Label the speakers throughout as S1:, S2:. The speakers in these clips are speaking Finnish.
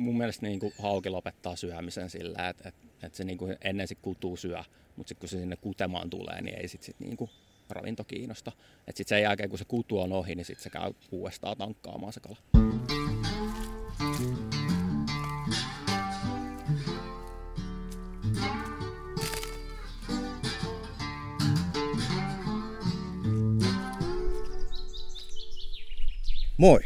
S1: mun mielestä niin kuin hauki lopettaa syömisen sillä, että, että, että se niin kuin ennen se kutuu syö, mutta sitten kun se sinne kutemaan tulee, niin ei sitten sit niin kuin ravinto kiinnosta. Että sitten sen jälkeen, kun se kutu on ohi, niin sitten se käy uudestaan tankkaamaan se kala.
S2: Moi,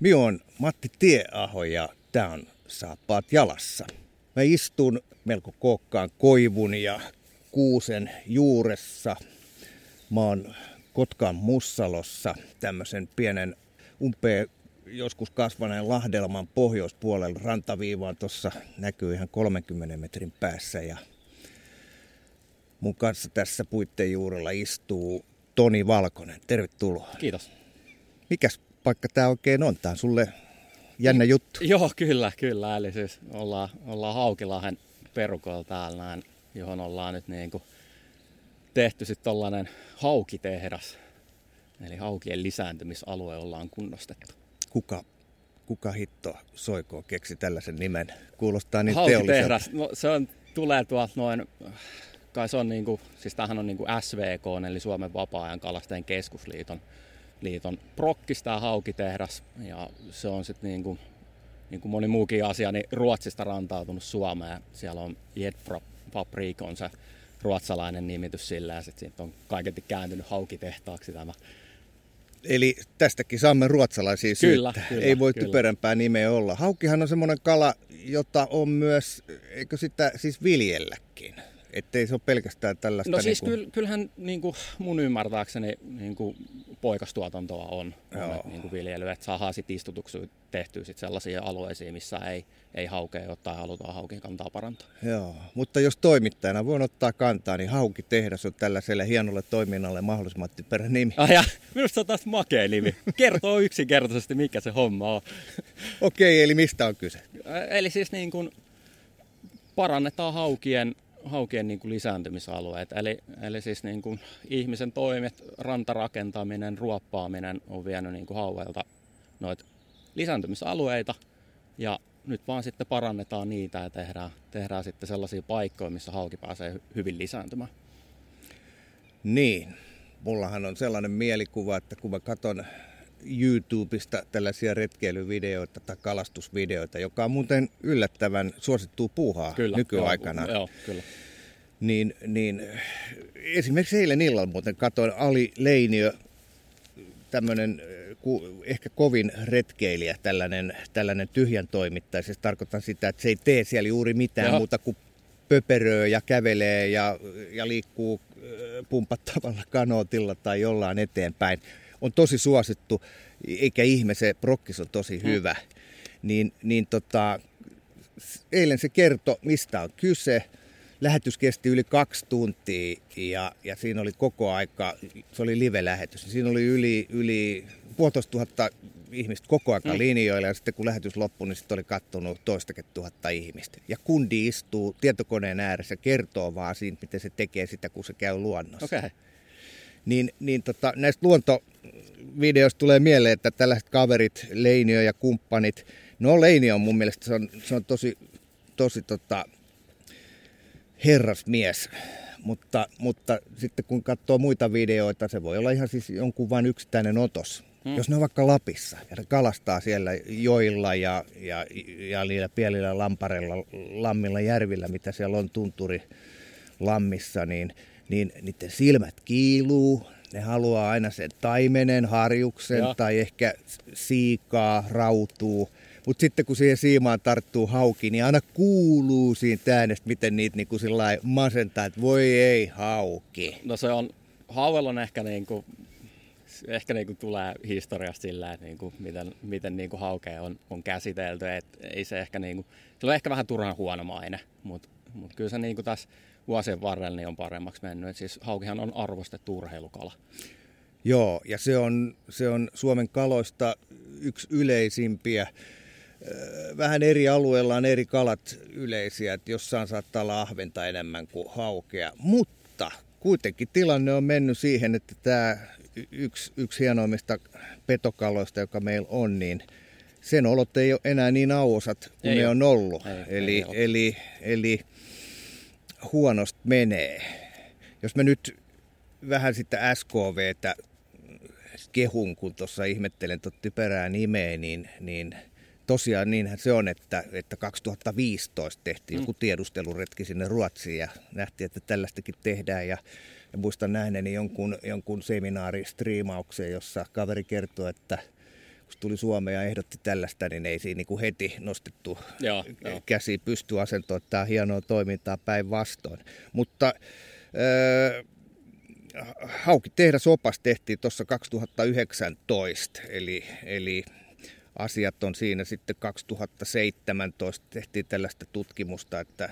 S2: minä on Matti Tieaho ja tämä on Saappaat jalassa. Mä istun melko kookkaan koivun ja kuusen juuressa. Mä oon Kotkan Mussalossa tämmöisen pienen umpeen joskus kasvaneen lahdelman pohjoispuolella rantaviivaan tuossa näkyy ihan 30 metrin päässä ja mun kanssa tässä puitteen juurella istuu Toni Valkonen. Tervetuloa.
S1: Kiitos.
S2: Mikäs paikka tämä oikein on? Tämä on sulle jännä juttu.
S1: Joo, kyllä, kyllä. Eli siis ollaan, ollaan Haukilahen perukoilla täällä näin, johon ollaan nyt niin kuin tehty sitten tollainen haukitehdas. Eli haukien lisääntymisalue ollaan kunnostettu.
S2: Kuka, kuka hitto soikoo keksi tällaisen nimen? Kuulostaa niin
S1: Haukitehdas, no, se on, tulee tuolta noin, kai se on niin kuin, siis tämähän on niin kuin SVK, eli Suomen vapaa-ajan kalastajien keskusliiton liiton prokkis tämä haukitehdas ja se on sitten niin kuin, niin kuin moni muukin asia, niin Ruotsista rantautunut Suomeen. Siellä on Jedfabrik on se ruotsalainen nimitys sillä ja sitten siitä on kaiketi kääntynyt haukitehtaaksi tämä.
S2: Eli tästäkin saamme ruotsalaisia
S1: kyllä,
S2: syyttä.
S1: kyllä,
S2: Ei voi
S1: kyllä.
S2: typerämpää nimeä olla. Haukihan on semmoinen kala, jota on myös, eikö sitä siis viljelläkin? Ettei se ole pelkästään tällaista...
S1: No siis
S2: niin kuin...
S1: kyllä, kyllähän niin kuin mun ymmärtääkseni niin kuin poikastuotantoa on, on niin kuin viljely, että saadaan sitten istutuksia tehtyä sit sellaisia alueisiin, missä ei, ei haukea ole tai halutaan haukien kantaa parantaa.
S2: Joo, mutta jos toimittajana voin ottaa kantaa, niin Haukitehdas on tällaiselle hienolle toiminnalle mahdollisimman typerä nimi.
S1: Ah, ja, minusta se on taas makea nimi. Kertoo yksinkertaisesti, mikä se homma on.
S2: Okei, eli mistä on kyse?
S1: Eli siis niin kuin parannetaan haukien haukien niin kuin lisääntymisalueet. Eli, eli siis niin kuin ihmisen toimet, rantarakentaminen, ruoppaaminen on vienyt niin kuin hauelta noita lisääntymisalueita. Ja nyt vaan sitten parannetaan niitä ja tehdään, tehdään sitten sellaisia paikkoja, missä hauki pääsee hyvin lisääntymään.
S2: Niin, mullahan on sellainen mielikuva, että kun mä katson YouTubesta tällaisia retkeilyvideoita tai kalastusvideoita, joka on muuten yllättävän suosittua puuhaa
S1: kyllä,
S2: nykyaikana.
S1: Joo, joo, kyllä.
S2: Niin, niin esimerkiksi eilen illalla muuten katsoin Ali Leiniö, tämmöinen ehkä kovin retkeilijä, tällainen, tällainen tyhjän toimittaja. Siis tarkoitan sitä, että se ei tee siellä juuri mitään joo. muuta kuin pöperöö ja kävelee ja, ja liikkuu pumpattavalla kanootilla tai jollain eteenpäin on tosi suosittu, eikä ihme, se prokkis on tosi hyvä. Mm. Niin, niin tota, eilen se kertoi, mistä on kyse. Lähetys kesti yli kaksi tuntia ja, ja siinä oli koko aika, se oli live-lähetys. Siinä oli yli, yli puolitoista tuhatta ihmistä koko aika mm. linjoilla ja sitten kun lähetys loppui, niin sitten oli kattonut toistakin tuhatta ihmistä. Ja kundi istuu tietokoneen ääressä kertoo vaan siitä, miten se tekee sitä, kun se käy luonnossa.
S1: Okay.
S2: Niin, niin tota, näistä luontovideoista tulee mieleen, että tällaiset kaverit, Leinio ja kumppanit, no Leinio on mun mielestä se on, se on tosi, tosi tota, herrasmies, mutta, mutta sitten kun katsoo muita videoita, se voi olla ihan siis jonkun vain yksittäinen otos. Hmm. Jos ne on vaikka Lapissa ja ne kalastaa siellä joilla ja, ja, ja niillä pienillä lamparella, lammilla, järvillä, mitä siellä on tunturi lammissa, niin, niin niiden silmät kiiluu, ne haluaa aina sen taimenen, harjuksen ja. tai ehkä siikaa, rautuu. Mutta sitten kun siihen siimaan tarttuu hauki, niin aina kuuluu siinä äänestä, miten niitä niinku masentaa, että voi ei hauki.
S1: No se on, hauella on ehkä niinku, ehkä niinku tulee historiasta sillä, että niinku, miten, miten niinku haukea on, on käsitelty. Et ei se ehkä niinku, se on ehkä vähän turhan huono maine, mutta mut kyllä se niinku tässä vuosien varrella niin on paremmaksi mennyt. Et siis haukihan on arvostettu urheilukala.
S2: Joo, ja se on, se on Suomen kaloista yksi yleisimpiä. Vähän eri alueilla on eri kalat yleisiä, että jossain saattaa olla ahventa enemmän kuin haukea. Mutta kuitenkin tilanne on mennyt siihen, että tämä yksi, yksi hienoimmista petokaloista, joka meillä on, niin sen olot ei ole enää niin auosat kuin ei ne ole. on ollut.
S1: Ei,
S2: eli,
S1: ei
S2: eli, eli huonosti menee. Jos mä nyt vähän sitä SKVtä kehun, kun tuossa ihmettelen totti perää nimeä, niin, niin tosiaan niinhän se on, että, että 2015 tehtiin mm. joku tiedusteluretki sinne Ruotsiin ja nähtiin, että tällaistakin tehdään. Ja, ja muistan nähneeni jonkun, jonkun seminaaristriimauksen, jossa kaveri kertoi, että kun tuli Suomeen ja ehdotti tällaista, niin ei siinä niin kuin heti nostettu
S1: joo,
S2: käsi pystyasentoon. Tämä on hienoa toimintaa päinvastoin. Mutta äh, Hauki tehdasopas tehtiin tuossa 2019, eli, eli asiat on siinä sitten 2017 tehtiin tällaista tutkimusta, että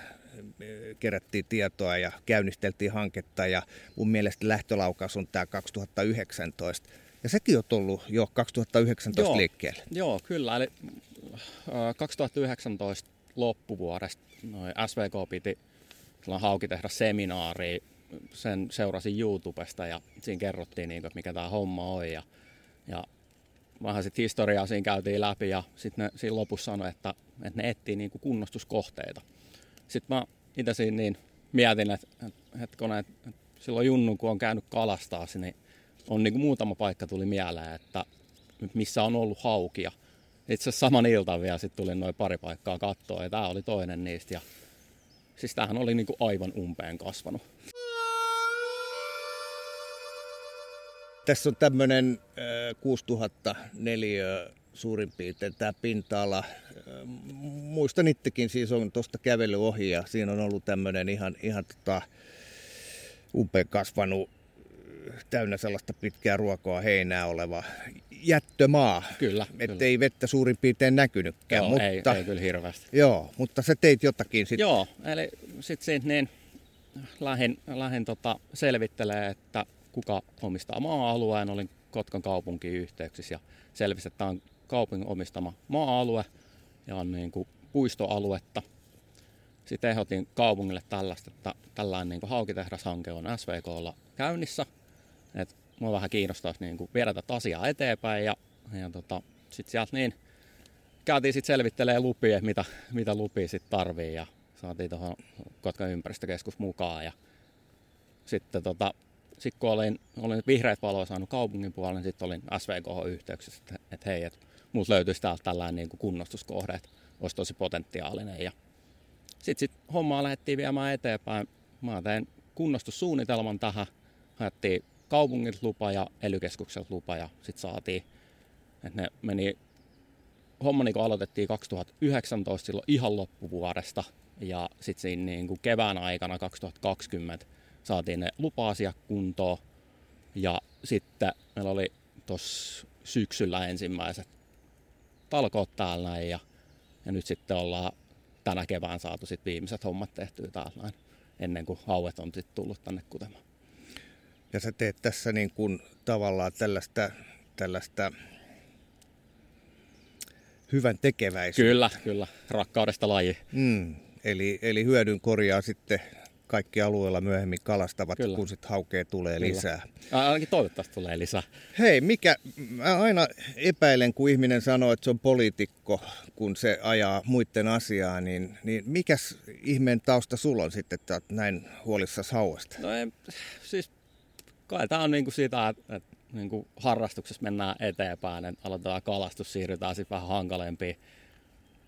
S2: kerättiin tietoa ja käynnisteltiin hanketta ja mun mielestä lähtölaukaus on tämä 2019. Ja sekin on tullut jo 2019 joo, liikkeelle.
S1: Joo, kyllä. Eli 2019 loppuvuodesta noin SVK piti hauki tehdä seminaari. Sen seurasin YouTubesta ja siinä kerrottiin, niin kuin, mikä tämä homma on. Ja, ja vähän sitten historiaa siinä käytiin läpi ja sitten ne siinä lopussa sanoi, että, että ne etsii niin kuin kunnostuskohteita. Sitten mä itse siinä niin mietin, että, että, että, että silloin Junnu, kun on käynyt kalastaa, niin on niin kuin muutama paikka tuli mieleen, että missä on ollut haukia. Itse asiassa saman iltan vielä sitten tuli noin pari paikkaa kattoa ja tämä oli toinen niistä. Ja, siis tämähän oli niin kuin aivan umpeen kasvanut.
S2: Tässä on tämmöinen äh, 6000 neliö suurin piirtein tämä pinta-ala. Muistan itsekin, siis on tuosta kävely ohi ja siinä on ollut tämmöinen ihan, ihan tota, umpeen kasvanut täynnä sellaista pitkää ruokoa heinää oleva jättömaa.
S1: Kyllä.
S2: Että ei vettä suurin piirtein näkynytkään.
S1: Joo, mutta, ei, ei kyllä hirveästi.
S2: Joo, mutta sä teit jotakin sitten.
S1: Joo, eli sitten siitä niin lähin, lähin tota selvittelee, että kuka omistaa maa-alueen. Olin Kotkan kaupunkiin yhteyksissä ja selvisi, että tämä on kaupungin omistama maa-alue ja on niin kuin puistoaluetta. Sitten ehdotin kaupungille tällaista, että tällainen niin haukitehdashanke on SVKlla käynnissä – että mua vähän kiinnostaisi niin kuin viedä tätä asiaa eteenpäin ja, ja tota, sitten sieltä niin käytiin sitten selvittelemään lupia, mitä, mitä lupia sitten tarvii ja saatiin tuohon Kotkan ympäristökeskus mukaan ja sitten tota, sit kun olin, olin vihreät valoa saanut kaupungin puolella, niin sitten olin SVK-yhteyksissä, että, että hei, että mulla löytyisi täältä tällainen niin kuin kunnostuskohde, että olisi tosi potentiaalinen. Ja sitten sit hommaa lähdettiin viemään eteenpäin. Mä tein kunnostussuunnitelman tähän, haettiin kaupungilta lupa ja ely lupa ja sitten saatiin, että ne meni, homma niin aloitettiin 2019 silloin ihan loppuvuodesta ja sitten siinä niin kuin kevään aikana 2020 saatiin ne lupa-asiat kuntoon ja sitten meillä oli tuossa syksyllä ensimmäiset talkoot täällä näin ja, ja nyt sitten ollaan tänä kevään saatu sit viimeiset hommat tehtyä täällä näin, ennen kuin hauet on sitten tullut tänne kutemaan.
S2: Ja sä teet tässä niin kuin tavallaan tällaista, tällaista hyvän tekeväisyyttä.
S1: Kyllä, kyllä. Rakkaudesta laji.
S2: Mm, eli, eli hyödyn korjaa sitten kaikki alueella myöhemmin kalastavat, Kyllä. kun sitten haukea tulee Kyllä. lisää.
S1: Ainakin toivottavasti tulee lisää.
S2: Hei, mikä, mä aina epäilen, kun ihminen sanoo, että se on poliitikko, kun se ajaa muiden asiaa, niin, niin mikäs ihmeen tausta sulla on sitten, että näin huolissasi hauesta?
S1: No ei, siis kai tämä on niinku sitä, että, että niinku harrastuksessa mennään eteenpäin, että aloitetaan kalastus, siirrytään sitten vähän hankalempiin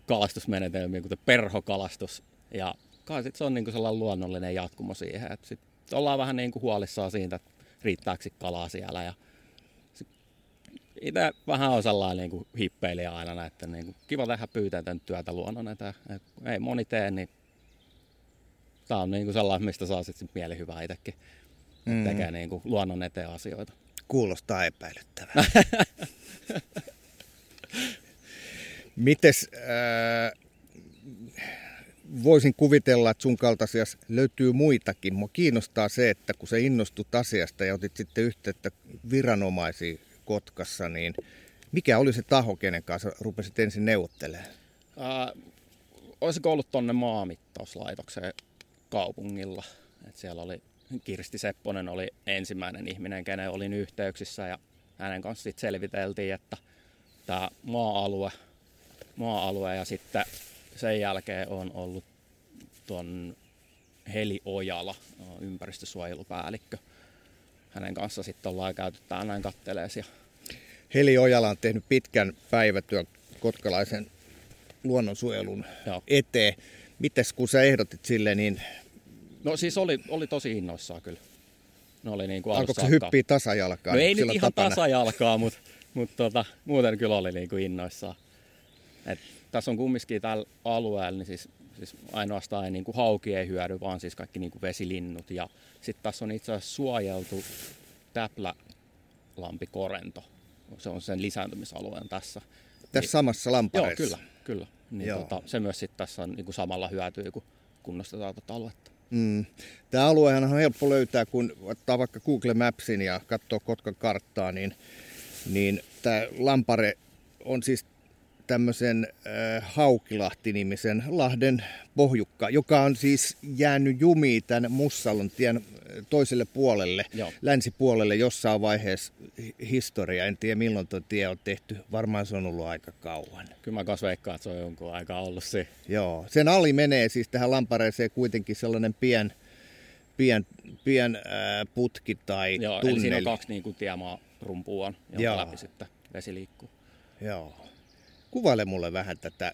S1: kalastusmenetelmiin, kuten perhokalastus. Ja kai sit se on niinku sellainen luonnollinen jatkumo siihen, että sit ollaan vähän niinku huolissaan siitä, että riittääkö kalaa siellä. Ja itse vähän on sellainen niinku hippeilijä aina, että niinku kiva tehdä pyyteetön työtä luonnon eteen. Et ei moni tee, niin tämä on niinku sellainen, mistä saa sitten mieli hyvää itsekin mm. tekee niin kuin luonnon eteen asioita.
S2: Kuulostaa epäilyttävää. Mites äh, voisin kuvitella, että sun kaltaisia löytyy muitakin. Mua kiinnostaa se, että kun sä innostut asiasta ja otit sitten yhteyttä viranomaisiin Kotkassa, niin mikä oli se taho, kenen kanssa rupesit ensin neuvottelemaan?
S1: Äh, olisiko ollut tuonne maamittauslaitokseen kaupungilla. Et siellä oli Kirsti Sepponen oli ensimmäinen ihminen, kenen olin yhteyksissä ja hänen kanssa sitten selviteltiin, että tämä maa-alue maa-alue ja sitten sen jälkeen on ollut tuon Heli Ojala, ympäristösuojelupäällikkö. Hänen kanssa sitten ollaan käyty täällä näin kattelees. Ja...
S2: Heli Ojala on tehnyt pitkän päivätyön kotkalaisen luonnonsuojelun Joo. eteen. Mites kun sä ehdotit sille, niin...
S1: No siis oli, oli tosi innoissaan kyllä. Ne oli niin kuin
S2: Alkoiko se hyppii tasajalkaa?
S1: No ei nyt ihan tapana? tasajalkaa, mutta, mutta tota, muuten kyllä oli niin kuin innoissaan. Et tässä on kumminkin tällä alueella, niin siis, siis ainoastaan ei, niin kuin hauki ei hyödy, vaan siis kaikki niin kuin vesilinnut. Ja sitten tässä on itse asiassa suojeltu täplälampikorento. Se on sen lisääntymisalueen tässä.
S2: Tässä niin, samassa lampareessa?
S1: Joo, kyllä. kyllä. Niin tota, se myös sitten tässä on niin kuin samalla hyötyy, kun kunnostetaan tuota aluetta.
S2: Mm. Tämä aluehan on helppo löytää, kun ottaa vaikka Google Mapsin ja katsoo Kotkan karttaa, niin, niin tämä Lampare on siis tämmöisen äh, Haukilahti-nimisen lahden pohjukka, joka on siis jäänyt jumiin tämän Mussalon tien toiselle puolelle, Joo. länsipuolelle jossain vaiheessa historia. En tiedä milloin tuo tie on tehty. Varmaan se on ollut aika kauan.
S1: Kyllä mä kanssa veikkaan, että se on jonkun aikaa ollut se.
S2: Joo. Sen ali menee siis tähän lampareeseen kuitenkin sellainen pien, pien, pien ää, putki tai
S1: Joo,
S2: tunneli.
S1: Eli siinä on kaksi niin kuin tiemaa rumpua, jonka Joo. läpi sitten vesi liikkuu.
S2: Joo. Kuvaile mulle vähän tätä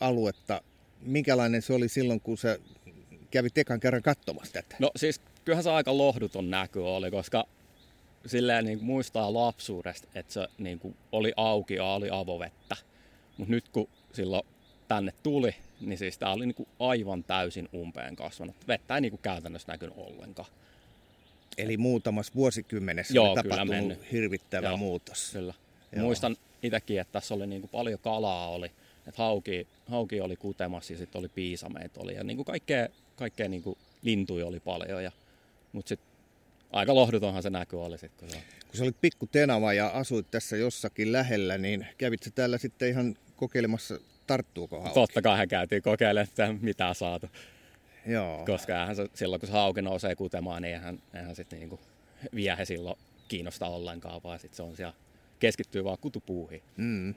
S2: aluetta. Minkälainen se oli silloin, kun sä kävit ekan kerran katsomassa tätä?
S1: No siis kyllähän se aika lohduton näky oli, koska silleen niin muistaa lapsuudesta, että se niin kuin oli auki ja oli avovettä. Mutta nyt kun silloin tänne tuli, niin siis tämä oli niin kuin aivan täysin umpeen kasvanut. Vettä ei niin kuin käytännössä näkynyt ollenkaan.
S2: Eli muutamassa vuosikymmenessä Joo, on tapahtunut mennyt. hirvittävä Joo, muutos.
S1: Kyllä. Joo. Muistan itsekin, että tässä oli niin kuin paljon kalaa oli. Että hauki, hauki oli kutemassa ja sitten oli piisameet oli. Ja niin kuin kaikkea, kaikkea niin kuin lintuja oli paljon. Ja mutta sitten aika lohdutonhan se näky oli sitten. Kun,
S2: kun sä olit pikku tenava ja asuit tässä jossakin lähellä, niin kävit täällä sitten ihan kokeilemassa, tarttuuko hauki?
S1: Totta kai hän käytiin kokeilemaan, että mitä saatu.
S2: Joo.
S1: Koska eihän se, silloin kun se hauki nousee kutemaan, niin eihän, eihän sitten niinku viehe silloin kiinnosta ollenkaan, vaan sitten se on siellä keskittyy vaan kutupuuhiin.
S2: Mm.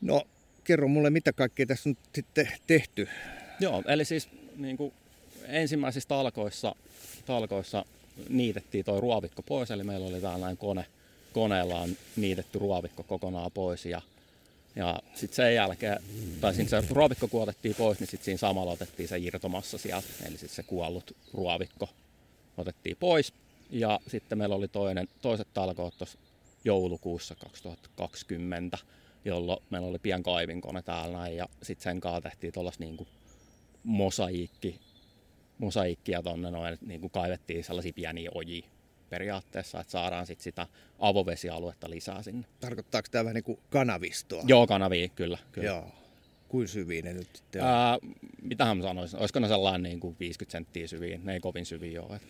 S2: No, kerro mulle, mitä kaikkea tässä on sitten tehty?
S1: Joo, eli siis niin kuin ensimmäisissä talkoissa talkoissa niitettiin tuo ruovikko pois, eli meillä oli tällainen kone, koneella on niitetty ruovikko kokonaan pois ja, ja sitten sen jälkeen, tai siinä se ruovikko kuotettiin pois, niin sitten siinä samalla otettiin se irtomassa sieltä, eli sitten se kuollut ruovikko otettiin pois ja sitten meillä oli toinen, toiset talkoot tuossa joulukuussa 2020, jolloin meillä oli pian kaivinkone täällä näin, ja sitten sen kanssa tehtiin tuollaista niin mosaikki mosaikkia tuonne noin, niin kuin kaivettiin sellaisia pieniä ojia periaatteessa, että saadaan sit sitä avovesialuetta lisää sinne.
S2: Tarkoittaako tämä vähän niin kuin kanavistoa?
S1: Joo, kanavia, kyllä. kyllä.
S2: Joo. Kuin syviä ne nyt sitten
S1: on? Ää, mitähän mä sanoisin, olisiko ne sellainen niin kuin 50 senttiä syviä, ne ei kovin syviä ole.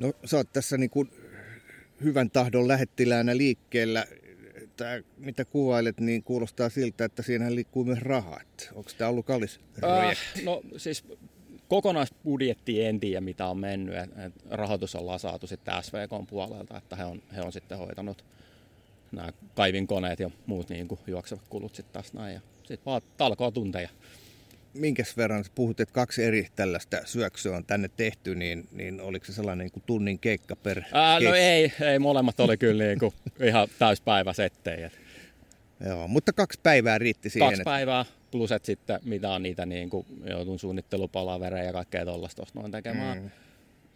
S2: No sä oot tässä niin kuin hyvän tahdon lähettiläänä liikkeellä tämä, mitä kuvailet, niin kuulostaa siltä, että siinä liikkuu myös rahaa. Onko tämä ollut kallis projekti?
S1: Äh, no siis kokonaisbudjetti en tiedä, mitä on mennyt. Et, et rahoitus ollaan saatu sitten SVK puolelta, että he on, he on sitten hoitanut nämä kaivinkoneet ja muut niin kuin juoksevat kulut sitten tässä näin. Ja sitten vaan talkoa tunteja
S2: minkäs verran, puhut, että kaksi eri tällaista syöksyä on tänne tehty, niin, niin oliko se sellainen niin kuin tunnin keikka per
S1: Ää, No ei, ei, molemmat oli kyllä niin kuin ihan täyspäiväsettejä.
S2: Joo, mutta kaksi päivää riitti siihen.
S1: Kaksi päivää, plus että sitten mitä on niitä niin kuin, joutun suunnittelupalavereja ja kaikkea tuollaista noin tekemään. Mm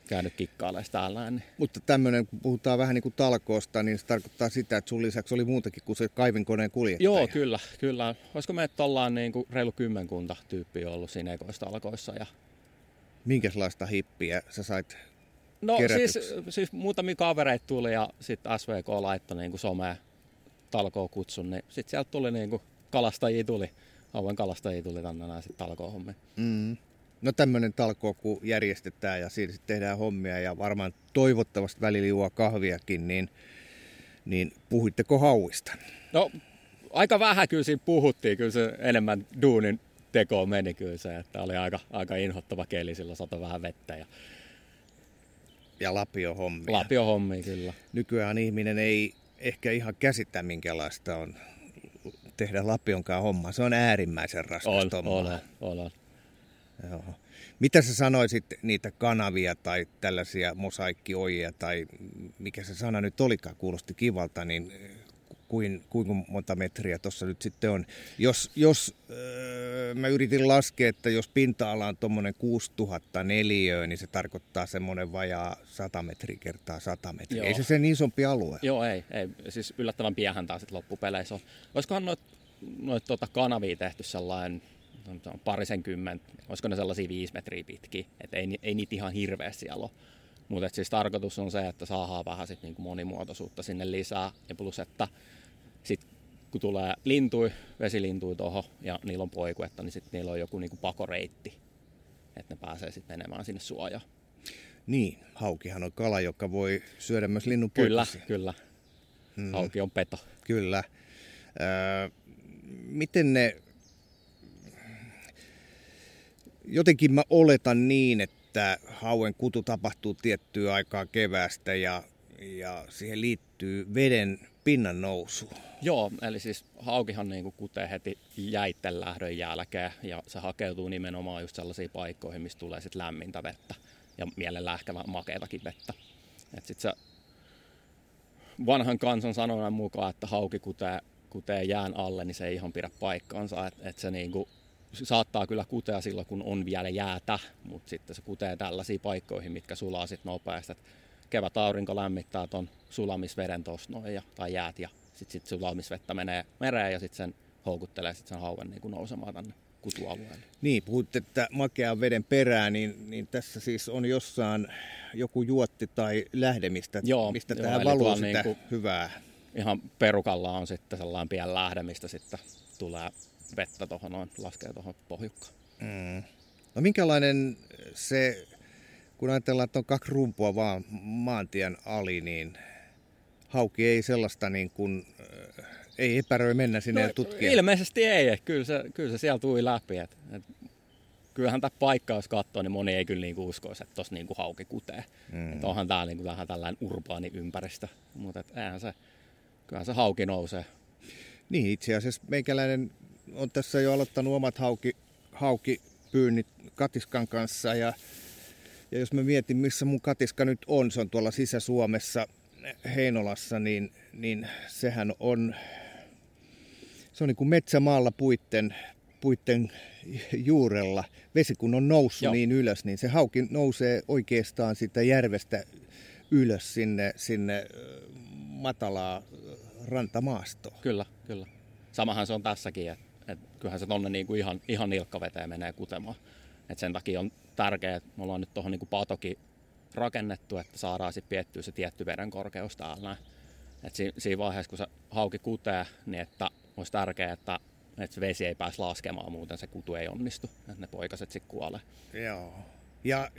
S1: käynyt kikkailemaan täällä. Niin.
S2: Mutta tämmöinen, kun puhutaan vähän niin kuin talkoosta, niin se tarkoittaa sitä, että sun lisäksi oli muutakin kuin se kaivinkoneen kuljettaja.
S1: Joo, kyllä, kyllä. Olisiko me ollaan niin kuin reilu kymmenkunta tyyppiä ollut siinä ekoista alkoissa. Ja...
S2: Minkälaista hippiä sä sait
S1: No siis, siis muutamia kavereita tuli ja sitten SVK laittoi niin someen talkoon kutsun, niin sitten sieltä tuli niin kuin kalastajia tuli, auen kalastajia tuli tänne näin sitten talkoon
S2: mm. No tämmöinen talkoo, kun järjestetään ja siinä sitten tehdään hommia ja varmaan toivottavasti välillä juo kahviakin, niin, niin puhuitteko hauista?
S1: No aika vähän kyllä siinä puhuttiin, kyllä se enemmän duunin tekoon meni kyllä se, että oli aika, aika inhottava keli, sillä sato vähän vettä ja
S2: ja lapio hommia.
S1: Lapio hommia, kyllä.
S2: Nykyään ihminen ei ehkä ihan käsittää, minkälaista on tehdä Lapionkaan homma. Se on äärimmäisen raskas
S1: on, on, on, on.
S2: Joo. Mitä sä sanoisit niitä kanavia tai tällaisia mosaikkioijia tai mikä se sana nyt olikaan, kuulosti kivalta, niin kuin, kuinka monta metriä tuossa nyt sitten on. Jos, jos öö, mä yritin laskea, että jos pinta-ala on tuommoinen 6000 neliöä, niin se tarkoittaa semmoinen vajaa 100 metriä kertaa 100 metriä. Joo. Ei se sen isompi alue.
S1: Joo, ei. ei. Siis yllättävän piähän taas loppupeleissä on. Olisikohan noit, noit tuota kanavia tehty sellainen parisen kymmentä, olisiko ne sellaisia viisi metriä pitkiä, että ei, ei niitä ihan hirveästi siellä ole. Mutta siis tarkoitus on se, että saadaan vähän sit niinku monimuotoisuutta sinne lisää. Ja plus, että sit kun tulee lintui, vesilintui tuohon ja niillä on poikuetta, niin sitten niillä on joku niinku pakoreitti, että ne pääsee sitten menemään sinne suojaan.
S2: Niin, haukihan on kala, joka voi syödä myös linnun
S1: Kyllä, kyllä. Hmm. Hauki on peto.
S2: Kyllä. Öö, miten ne... Jotenkin mä oletan niin, että hauen kutu tapahtuu tiettyä aikaa keväästä ja, ja siihen liittyy veden pinnan nousu.
S1: Joo, eli siis haukihan niin kuin kutee heti jäitten lähdön jälkeen ja se hakeutuu nimenomaan just sellaisiin paikkoihin, missä tulee sit lämmintä vettä ja mielellään ehkä makeatakin vettä. Et sit se vanhan kansan sanonnan mukaan, että hauki kutee, kutee jään alle, niin se ei ihan pidä paikkaansa. Et, et se niinku, saattaa kyllä kutea silloin, kun on vielä jäätä, mutta sitten se kutee tällaisiin paikkoihin, mitkä sulaa sitten nopeasti. Et kevät aurinko lämmittää tuon sulamisveden tuossa noin, ja, tai jäät, ja sitten sit sulamisvettä menee mereen, ja sitten sen houkuttelee sit sen hauen niin nousemaan tänne kutualueelle.
S2: Niin, puhutte, että makean veden perään, niin, niin tässä siis on jossain joku juotti tai lähde, mistä,
S1: joo,
S2: mistä joo, tähän valuu sitä niin hyvää.
S1: Ihan perukalla on sitten sellainen pieni lähde, mistä sitten tulee vettä tuohon noin, laskee tuohon pohjukkaan.
S2: Mm. No minkälainen se, kun ajatellaan, että on kaksi rumpua vaan maantien ali, niin hauki ei sellaista niin kuin, ei epäröi mennä sinne no, ja tutkia?
S1: Ilmeisesti ei, kyllä se, kyllä se siellä tuli läpi. Et, et, kyllähän tämä paikka, jos katsoo, niin moni ei kyllä niinku uskoisi, että tuossa niinku hauki kutee. Mm. Et onhan tämä niinku vähän tällainen urbaani ympäristö, mutta eihän se, kyllähän se hauki nousee.
S2: Niin, itse asiassa meikäläinen on tässä jo aloittanut omat hauki, haukipyynnit katiskan kanssa ja, ja jos mä mietin, missä mun katiska nyt on, se on tuolla Sisä-Suomessa Heinolassa, niin, niin sehän on se on niin kuin metsämaalla puitten, puitten juurella. Vesi kun on noussut Joo. niin ylös, niin se hauki nousee oikeastaan sitä järvestä ylös sinne, sinne matalaa rantamaastoa.
S1: Kyllä, kyllä. Samahan se on tässäkin, että et kyllähän se tonne niinku ihan, ihan nilkkaveteen menee kutemaan. Et sen takia on tärkeää, että me ollaan nyt tuohon niinku patoki rakennettu, että saadaan sitten piettyä se tietty veden korkeus täällä. Et si, siinä vaiheessa, kun se hauki kutee, niin että olisi tärkeää, että, että se vesi ei pääse laskemaan, muuten se kutu ei onnistu, että ne poikaset sitten kuolee.
S2: Joo. Ja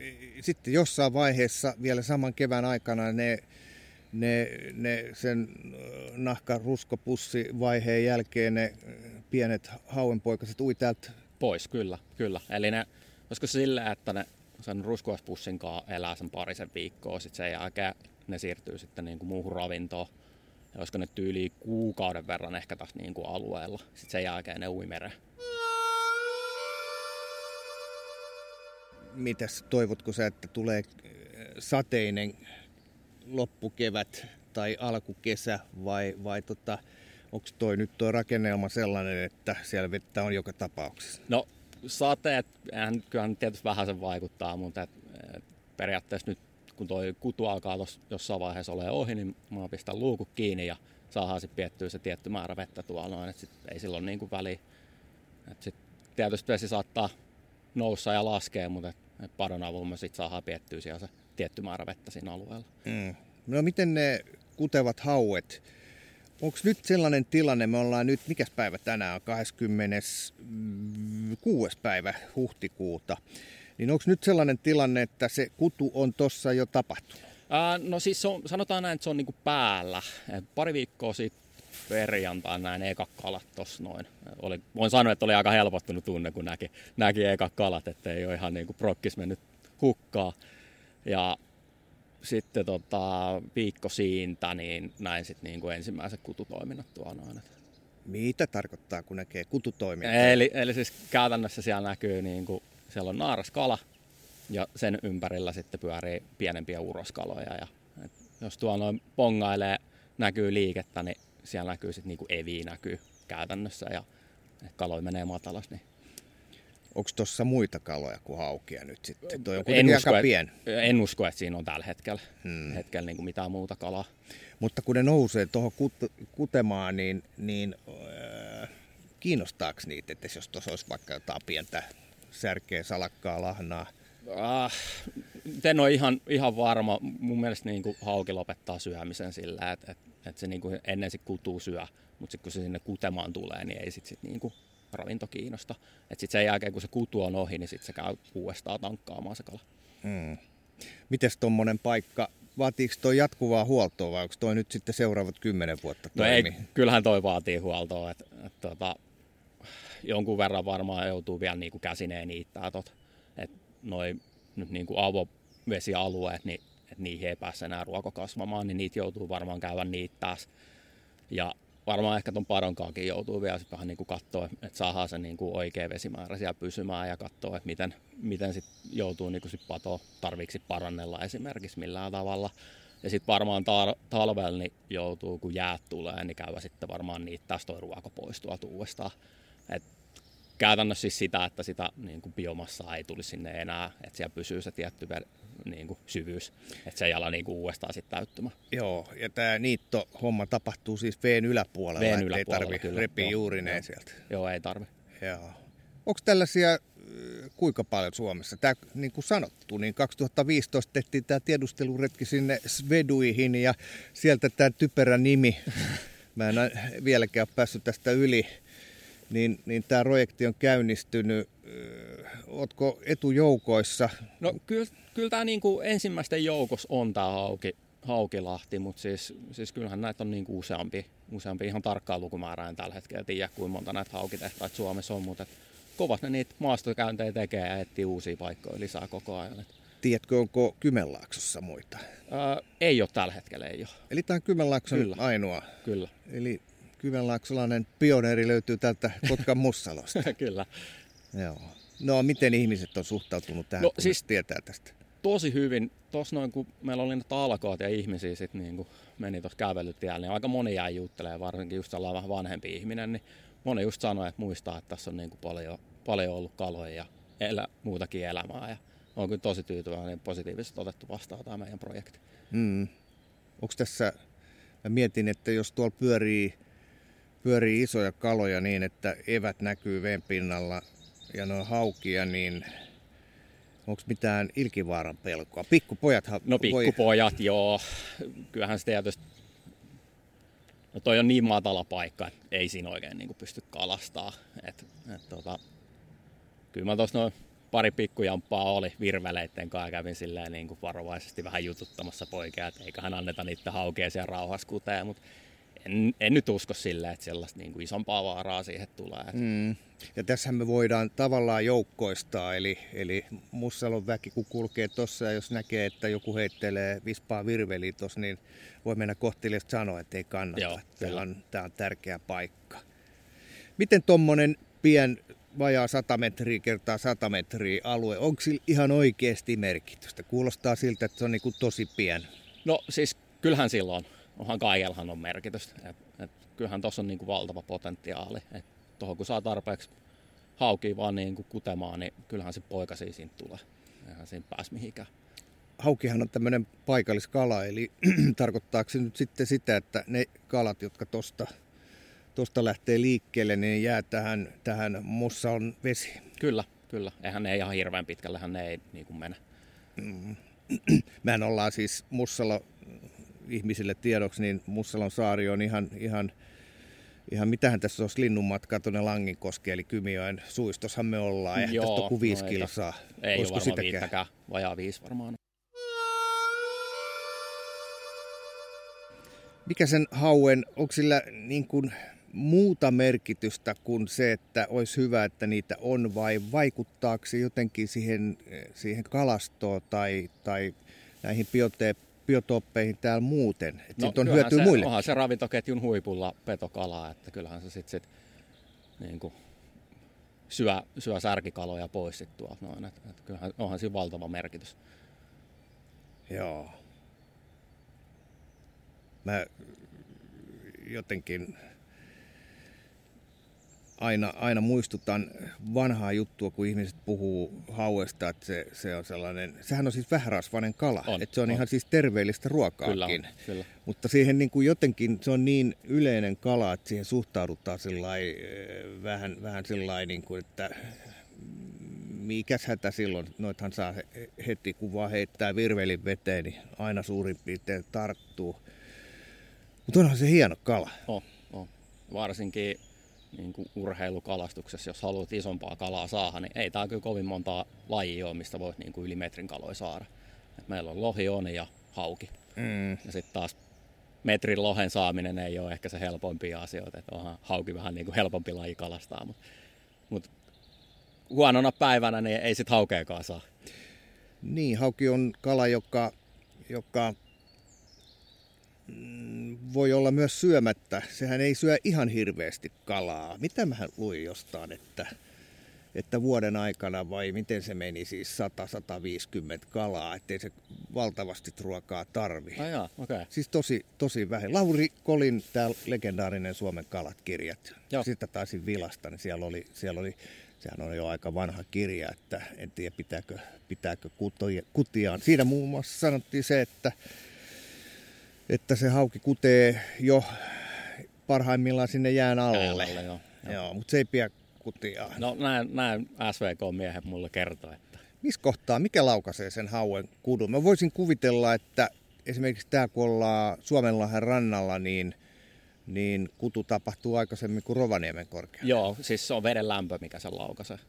S2: sitten jossain vaiheessa vielä saman kevään aikana ne, ne, ne sen nahkaruskopussi vaiheen jälkeen ne pienet hauenpoikaset ui täältä
S1: pois, kyllä, kyllä. Eli ne, olisiko silleen, että ne sen ruskuaspussin kanssa elää sen parisen viikkoa, sitten sen jälkeen ne siirtyy sitten niin kuin muuhun ravintoon ja olisiko ne tyyli kuukauden verran ehkä taas niin kuin alueella. Sitten sen jälkeen ne ui mereen.
S2: Mitäs toivotko sä, että tulee äh, sateinen loppukevät tai alkukesä vai, vai tota, onko toi nyt tuo rakennelma sellainen, että siellä vettä on joka tapauksessa?
S1: No sateet, kyllähän tietysti vähän sen vaikuttaa, mutta et, et periaatteessa nyt kun toi kutu alkaa tos, jossain vaiheessa ole ohi, niin mä pistän luukut kiinni ja saadaan sitten piettyä se tietty määrä vettä tuolla noin, että ei silloin niin kuin väliä. Et sit tietysti vesi saattaa noussa ja laskea, mutta et padon avulla me sitten saadaan piettyä siellä se tietty määrä vettä siinä alueella.
S2: Mm. No miten ne kutevat hauet, onko nyt sellainen tilanne, me ollaan nyt, mikäs päivä tänään on, 26. päivä huhtikuuta, niin onko nyt sellainen tilanne, että se kutu on tuossa jo tapahtunut?
S1: Ää, no siis on, sanotaan näin, että se on niinku päällä. Pari viikkoa sitten perjantaina näin eka kalat tuossa noin. Oli, voin sanoa, että oli aika helpottunut tunne, kun näki, näki eka kalat, että ei ole ihan niinku prokkis mennyt hukkaa. Ja sitten tota, viikko siitä, niin näin sitten niin kuin ensimmäiset kututoiminnot tuolla noin.
S2: Mitä tarkoittaa, kun näkee kututoimintaa?
S1: Eli, eli siis käytännössä siellä näkyy, niin kuin, siellä on naaraskala ja sen ympärillä sitten pyörii pienempiä uroskaloja. Ja, et jos tuo noin pongailee, näkyy liikettä, niin siellä näkyy sitten niin kuin evi näkyy käytännössä ja kaloja menee matalas, niin
S2: Onko tuossa muita kaloja kuin haukia nyt sitten? Toi on en usko, aika pien.
S1: En usko, että siinä on tällä hetkellä, hmm. hetkellä niin kuin mitään muuta kalaa.
S2: Mutta kun ne nousee tuohon kut- kutemaan, niin, niin äh, kiinnostaako niitä, että jos tuossa olisi vaikka jotain pientä särkeä, salakkaa, lahnaa?
S1: Äh, en ole ihan, ihan varma. Mun mielestä niin kuin hauki lopettaa syömisen sillä, että, että, että se niin kuin ennen se kutuu syö, mutta sitten kun se sinne kutemaan tulee, niin ei sitten sit niin kuin ravinto kiinnosta. Että sitten sen jälkeen, kun se kutu on ohi, niin sitten se käy uudestaan tankkaamaan se kala. Hmm.
S2: Mites tuommoinen paikka, vaatiiko tuo jatkuvaa huoltoa vai onko toi nyt sitten seuraavat kymmenen vuotta
S1: toimi? No ei, kyllähän toi vaatii huoltoa. Et, et, tota, jonkun verran varmaan joutuu vielä niinku käsineen niittää tot. Et noi nyt niinku avovesialueet, niin et niihin ei pääse enää ruoko kasvamaan, niin niitä joutuu varmaan käydä niittää. Ja varmaan ehkä tuon padonkaakin joutuu vielä sit vähän niin kuin katsoa, että saadaan se niin kuin oikea vesimäärä siellä pysymään ja katsoa, että miten, miten sit joutuu niin kuin sit pato tarviksi parannella esimerkiksi millään tavalla. Ja sitten varmaan tar- talvella niin joutuu, kun jäät tulee, niin käydä sitten varmaan niitä tästä toi ruoka poistua uudestaan. Et käytännössä siis sitä, että sitä niin kuin biomassaa ei tulisi sinne enää, että siellä pysyy se tietty niin kuin syvyys, että se ei ala niin kuin uudestaan sitten täyttymään.
S2: Joo, ja tämä niitto-homma tapahtuu siis veen yläpuolella, veen yläpuolella ei tarvitse repiä juurineen sieltä.
S1: Joo, ei tarvi.
S2: Joo. Onko tällaisia kuinka paljon Suomessa? Tämä, niin kuin sanottu, niin 2015 tehtiin tämä tiedusteluretki sinne Sveduihin ja sieltä tämä typerä nimi, mä en vieläkään päässyt tästä yli, niin, niin tämä projekti on käynnistynyt. Oletko etujoukoissa?
S1: No kyllä, kyllä tämä niin kuin ensimmäisten joukossa on tämä hauki, Haukilahti, mutta siis, siis kyllähän näitä on niin kuin useampi, useampi ihan tarkkaan lukumäärää en tällä hetkellä tiedä, kuinka monta näitä haukitehtaita Suomessa on, mutta kovat ne niitä maastokäyntejä tekee ja etsii uusia paikkoja lisää koko ajan.
S2: Tiedätkö, onko Kymenlaaksossa muita?
S1: Ää, ei ole tällä hetkellä, ei ole.
S2: Eli tämä on Kymenlaakson Kyllä. ainoa?
S1: Kyllä.
S2: Eli kymenlaaksolainen pioneeri löytyy täältä Kotkan Mussalosta.
S1: Kyllä.
S2: Joo. No miten ihmiset on suhtautunut tähän, no, kun siis tietää tästä?
S1: Tosi hyvin. Tuossa noin, kun meillä oli ne talkoot ja ihmisiä sit niin kuin meni tuossa kävelytiellä, niin aika moni jäi juttelemaan, varsinkin just sellainen vähän vanhempi ihminen, niin moni just sanoi, että muistaa, että tässä on niin kuin paljon, paljon ollut kaloja ja elä, muutakin elämää. Ja on kyllä tosi tyytyväinen ja positiivisesti otettu vastaan tämä meidän projekti.
S2: Mm. Onko tässä, mä mietin, että jos tuolla pyörii pyörii isoja kaloja niin, että evät näkyy veen pinnalla ja ne on haukia, niin onko mitään ilkivaaran pelkoa? Pikkupojathan
S1: No pikkupojat, voi... joo. Kyllähän se tietysti No toi on niin matala paikka, että ei siinä oikein niin pysty kalastaa. Et, et tota, kyllä mä tuossa noin pari pikkujamppaa oli virveleitten kanssa kävin silleen niin kuin varovaisesti vähän jututtamassa poikia, että eiköhän anneta niiden haukea siellä rauhassa kuteen, mutta en, en nyt usko sille, että sellaista niin kuin isompaa vaaraa siihen tulee. Mm.
S2: Ja tässä me voidaan tavallaan joukkoistaa, eli, eli Mussalon väki kun kulkee tuossa ja jos näkee, että joku heittelee vispaa virveliä tuossa, niin voi mennä kohteliasta sanoa, että ei kannata. Joo, tämä, on, on tärkeä paikka. Miten tuommoinen pien vajaa 100 metriä kertaa 100 metriä alue, onko sillä ihan oikeasti merkitystä? Kuulostaa siltä, että se on niin kuin tosi pien.
S1: No siis kyllähän silloin onhan kaikellahan on merkitystä. Et, et, kyllähän tuossa on niinku valtava potentiaali. Et tuohon kun saa tarpeeksi haukia vaan niinku kutemaan, niin kyllähän se poikasi siitä tulee. Eihän siinä pääs mihinkään.
S2: Haukihan on tämmöinen paikalliskala, eli tarkoittaako se nyt sitten sitä, että ne kalat, jotka tuosta tosta lähtee liikkeelle, niin jää tähän, tähän on vesi?
S1: Kyllä, kyllä. Eihän ne ihan hirveän pitkällähän ne ei niin kuin mene. Mm.
S2: Mehän ollaan siis Mussalo ihmisille tiedoksi, niin Mussalon saari on ihan, ihan, ihan mitähän tässä olisi linnunmatkaa tuonne Langinkoskeen, eli Kymijoen suistossahan me ollaan, ja Joo, tästä on kuin viisi no kilsaa.
S1: Ei Olisiko ole varmaan viittäkään, vajaa viisi varmaan.
S2: Mikä sen hauen, onko sillä niin kuin muuta merkitystä kuin se, että olisi hyvä, että niitä on, vai vaikuttaako se jotenkin siihen, siihen kalastoon tai, tai näihin biote, biotooppeihin täällä muuten? Et
S1: no,
S2: on hyötyä
S1: se,
S2: muille.
S1: Onhan se ravintoketjun huipulla petokalaa, että kyllähän se sitten sit, niin kuin, syö, syö särkikaloja pois sit tuolta noin. Et, et kyllähän onhan siinä valtava merkitys.
S2: Joo. Mä jotenkin aina, aina muistutan vanhaa juttua, kun ihmiset puhuu hauesta, että se, se on sellainen, sehän on siis vähärasvainen kala,
S1: on,
S2: että se on,
S1: on
S2: ihan siis terveellistä ruokaakin.
S1: Kyllä, kyllä.
S2: Mutta siihen niin kuin jotenkin, se on niin yleinen kala, että siihen suhtaudutaan sillai, eh, vähän, vähän sillai, niin kuin, että mikäs hätä silloin, noithan saa heti kun vaan heittää virvelin veteen, niin aina suurin piirtein tarttuu. Mutta onhan se hieno kala.
S1: On, on. Varsinkin niin kuin urheilukalastuksessa, jos haluat isompaa kalaa saada, niin ei tämä kyllä kovin monta lajia ole, mistä voit niin kuin yli metrin kaloja saada. Et meillä on lohi, oni ja hauki. Mm. Ja sitten taas metrin lohen saaminen ei ole ehkä se helpompia asioita, että onhan hauki vähän niin kuin helpompi laji kalastaa, mutta mut huonona päivänä niin ei sit haukeakaan saa.
S2: Niin, hauki on kala, joka, joka voi olla myös syömättä. Sehän ei syö ihan hirveästi kalaa. Mitä mä luin jostain, että, että vuoden aikana vai miten se meni siis 100-150 kalaa, ettei se valtavasti ruokaa tarvi.
S1: Ah, jaa, okay.
S2: Siis tosi, tosi vähän. Lauri Kolin, tämä legendaarinen Suomen kalat-kirjat, Joo. sitä taisin vilasta, niin siellä oli, siellä oli sehän on jo aika vanha kirja, että en tiedä pitääkö, pitääkö kutiaan. Siinä muun muassa sanottiin se, että, että se hauki kutee jo parhaimmillaan sinne jään alle. alle joo, joo. joo, mutta se ei pidä kutiaan.
S1: No näin, näin SVK-miehet mulle kertoo, että...
S2: Missä kohtaa, mikä laukaisee sen hauen kudun? Mä voisin kuvitella, että esimerkiksi tämä kun ollaan Suomenlahden rannalla, niin – niin kutu tapahtuu aikaisemmin kuin Rovaniemen korkeudella.
S1: Joo, siis se on veden lämpö, mikä se laukaisee.